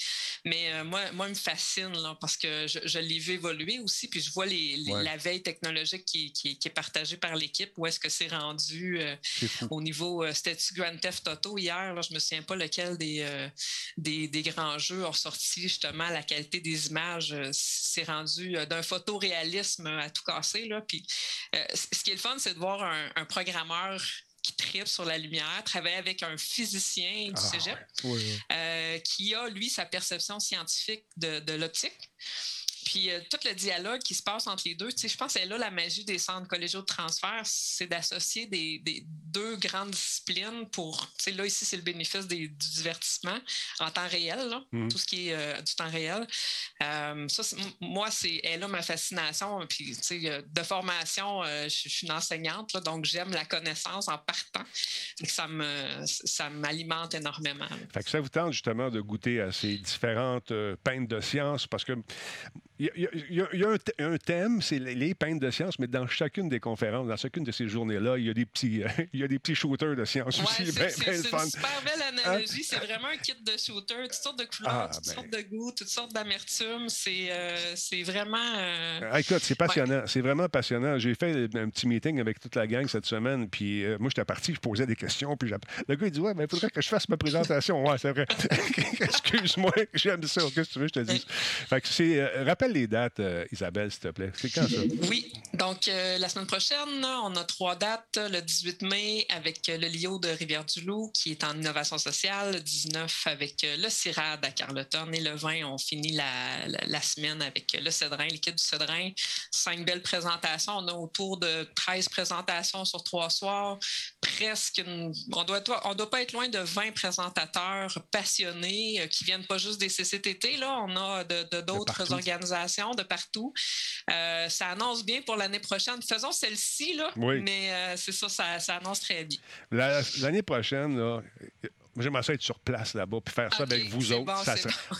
Mais euh, moi, moi, il me fascine là, parce que je, je l'ai vu évoluer aussi, puis je vois les, les- Ouais. la veille technologique qui, qui- qui est partagée par l'équipe. Où est-ce que c'est rendu euh, au niveau euh, c'était-tu Grand Theft Auto hier là, je me souviens pas lequel des, euh, des, des grands jeux ont sorti justement la qualité des images c'est rendu d'un photoréalisme à tout casser là puis ce qui est le fun c'est de voir un, un programmeur qui tripe sur la lumière, travailler avec un physicien du Ah, cégep Oui, oui. euh, qui a, lui, sa perception scientifique de, de l'optique. Puis euh, tout le dialogue qui se passe entre les deux, tu sais, je pense que c'est là la magie des centres collégiaux de transfert, c'est d'associer des, des deux grandes disciplines pour, tu sais, là ici c'est le bénéfice des- du divertissement en temps réel, là, Mhm. tout ce qui est euh, du temps réel. Euh, ça, moi, c'est là ma fascination. Puis, tu sais, de formation, je je suis une enseignante, là, donc j'aime la connaissance en partant. Ça me, ça m'alimente énormément. là. Fait que ça vous tente justement de goûter à ces différentes peintes de science parce que Il y a, y y un, th- un thème, c'est les, peintres de science, mais dans chacune des conférences, dans chacune de ces journées-là, il y a des petits, [laughs] il y a des petits shooters de science Ouais, aussi. c'est Ben, c'est- ben c'est. Hein? une super belle analogie. C'est vraiment un kit de shooter, toutes sortes de couleurs, Ah, toutes ben. sortes de goûts, toutes sortes d'amertume. C'est euh, c'est vraiment. euh, Ah, écoute, c'est passionnant. C'est vraiment passionnant. J'ai fait un petit meeting avec toute la gang cette semaine, puis euh, moi, j'étais parti, je posais des questions, puis le gars, il dit Ouais, mais il faudrait que je fasse ma présentation. Ouais, c'est vrai. [laughs] Excuse-moi, j'aime ça. Qu'est-ce que tu veux que je te dise? Fait que c'est. euh, les dates, euh, Isabelle, s'il te plaît? C'est quand ça? Oui, donc euh, la semaine prochaine, on a trois dates. Le 18 mai avec euh, le LIO de Rivière-du-Loup qui est en innovation sociale. Le 19 avec le CIRAD à Carleton. Et le 20, on finit la, la- la semaine avec le Cédrin, l'équipe du Cédrin. Cinq belles présentations. On a autour de 13 présentations sur trois soirs. Presque, une- on doit, on doit pas être loin de 20 présentateurs passionnés qui viennent pas juste des CCTT. Là. On a de- de- d'autres partout. De partout. Euh, ça annonce bien pour l'année prochaine. Faisons celle-ci, là, Oui. mais euh, c'est ça, ça, ça annonce très bien. La- L'année prochaine, là, j'aimerais ça être sur place là-bas, puis faire ça avec vous autres. bon, Ça-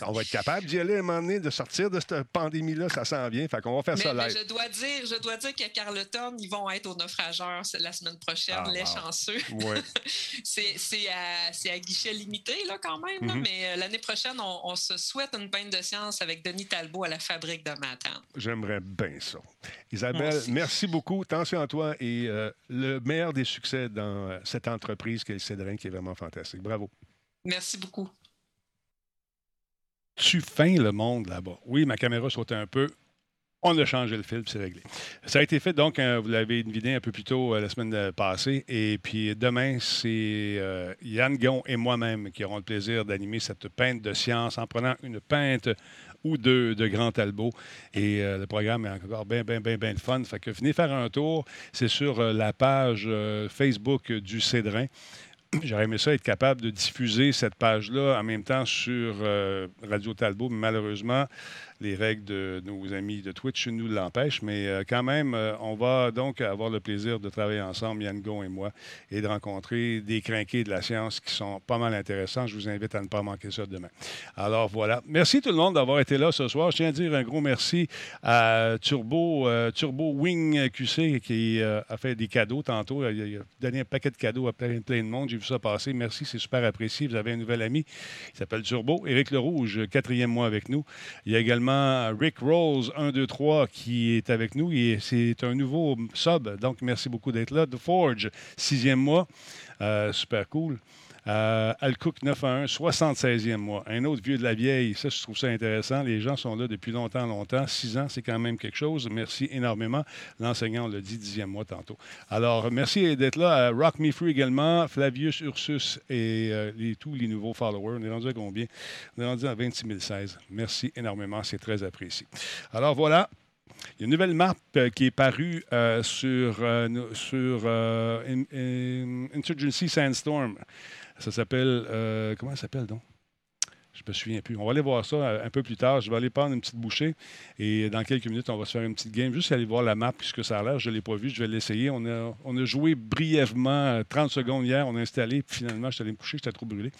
On va être capable d'y aller à un moment donné, de sortir de cette pandémie-là, ça s'en vient. Fait qu'on va faire Mais, ça mais live. je dois dire, je dois dire qu'à Carleton, ils vont être aux naufrageurs la semaine prochaine, Ah, les wow. chanceux. Ouais. [laughs] C'est c'est à, c'est à guichet limité là, quand même, là, Mhm. mais euh, l'année prochaine, on, on se souhaite une peine de science avec Denis Talbot à la fabrique de Matane. J'aimerais bien ça. Isabelle, Merci. merci beaucoup. Attention à toi et euh, le meilleur des succès dans euh, cette entreprise qu'est le Cédrin, qui est vraiment fantastique. Bravo. Merci beaucoup. Tu feins le monde là-bas. Oui, ma caméra sautait un peu. On a changé le film, c'est réglé. Ça a été fait, donc, euh, vous l'avez vidé un peu plus tôt euh, la semaine passée. Et puis demain, c'est euh, Yann Gon et moi-même qui auront le plaisir d'animer cette peinte de science en prenant une peinte ou deux de Grand Talbot. Et euh, le programme est encore bien, bien, bien, bien le fun. Fait que venez faire un tour. C'est sur la page Facebook du Cédrin. [clears throat] J'aurais aimé ça être capable de diffuser cette page-là en même temps sur euh, Radio Talbot, mais malheureusement, les règles de nos amis de Twitch nous l'empêchent. Mais euh, quand même, euh, on va donc avoir le plaisir de travailler ensemble, Yann Gon et moi, et de rencontrer des crinqués de la science qui sont pas mal intéressants. Je vous invite à ne pas manquer ça demain. Alors voilà. Merci tout le monde d'avoir été là ce soir. Je tiens à dire un gros merci à Turbo, euh, Turbo Wing QC qui a fait des cadeaux tantôt. Il a, donné un paquet de cadeaux à plein, plein de monde. J'ai vu ça passer. Merci, c'est super apprécié. Vous avez un nouvel ami. Il s'appelle Turbo. Éric Le Rouge, quatrième mois avec nous. Il y a également Rick Rose, 1, 2, 3, qui est avec nous. Et c'est un nouveau sub. Donc, merci beaucoup d'être là. The Forge, sixième mois. Euh, super cool. Euh, Alcook 911, 76e mois. Un autre vieux de la vieille. Ça, je trouve ça intéressant. Les gens sont là depuis longtemps, longtemps. Six ans, c'est quand même quelque chose. Merci énormément. L'enseignant, l'a dit, dixième mois tantôt. Alors, merci d'être là. À Rock Me Free également, Flavius Ursus et euh, tous les nouveaux followers. On est rendu à combien? On est rendu à 26 016. Merci énormément. C'est très apprécié. Alors, voilà. Il y a une nouvelle map euh, qui est parue euh, sur, euh, sur euh, In- In- Insurgency Sandstorm. Ça s'appelle. euh, comment ça s'appelle donc? Je me souviens plus. On va aller voir ça euh, un peu plus tard. Je vais aller prendre une petite bouchée et dans quelques minutes, on va se faire une petite game. Juste aller voir la map, puisque ça a l'air. Je ne l'ai pas vu. Je vais l'essayer. On a, joué brièvement euh, 30 secondes hier. On a installé. Puis finalement, je suis allé me coucher. J'étais trop brûlé.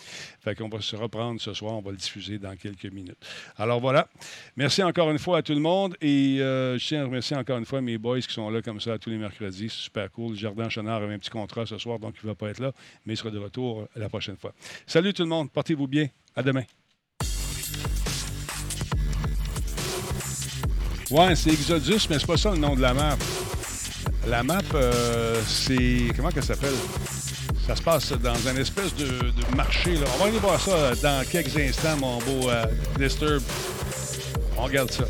Fait qu'on va se reprendre ce soir. On va le diffuser dans quelques minutes. Alors voilà. Merci encore une fois à tout le monde. Et euh, je tiens à remercier encore une fois mes boys qui sont là comme ça tous les mercredis. C'est super cool. Jardin Chenard avait un petit contrat ce soir, donc il ne va pas être là. Mais il sera de retour la prochaine fois. Salut tout le monde. Portez-vous bien. À demain. Ouais, c'est Exodus, mais c'est pas ça le nom de la map. La map, euh, c'est. Comment qu'elle s'appelle? Ça se passe dans un espèce de, marché. On va aller voir ça dans quelques instants, mon beau euh, Disturb. On regarde ça.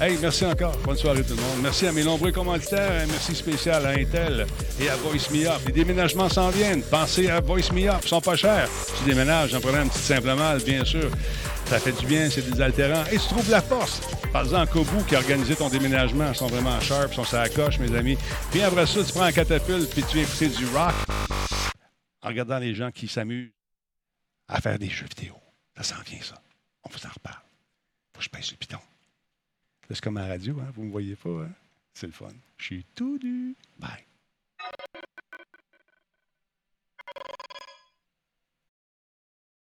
Hey, merci encore. Bonne soirée tout le monde. Merci à mes nombreux commanditaires. Un merci spécial à Intel et à Voice Me Up. Les déménagements s'en viennent. Pensez à Voice Me Up. Ils sont pas chers. Tu déménages, en prenant un petit simplement, bien sûr. Ça fait du bien, c'est désaltérant. Et tu trouves la force. Par-en à Kobu qui a organisé ton déménagement. Ils sont vraiment sharp, ils sont sur la coche, mes amis. Puis après ça, tu prends un catapulte puis tu viens écouter du rock en regardant les gens qui s'amusent à faire des jeux vidéo. Ça s'en vient, ça. On vous en reparle. Faut que je le piton. C'est comme à la radio, hein? vous ne me voyez pas. Hein? C'est le fun. Je suis tout nu. Bye.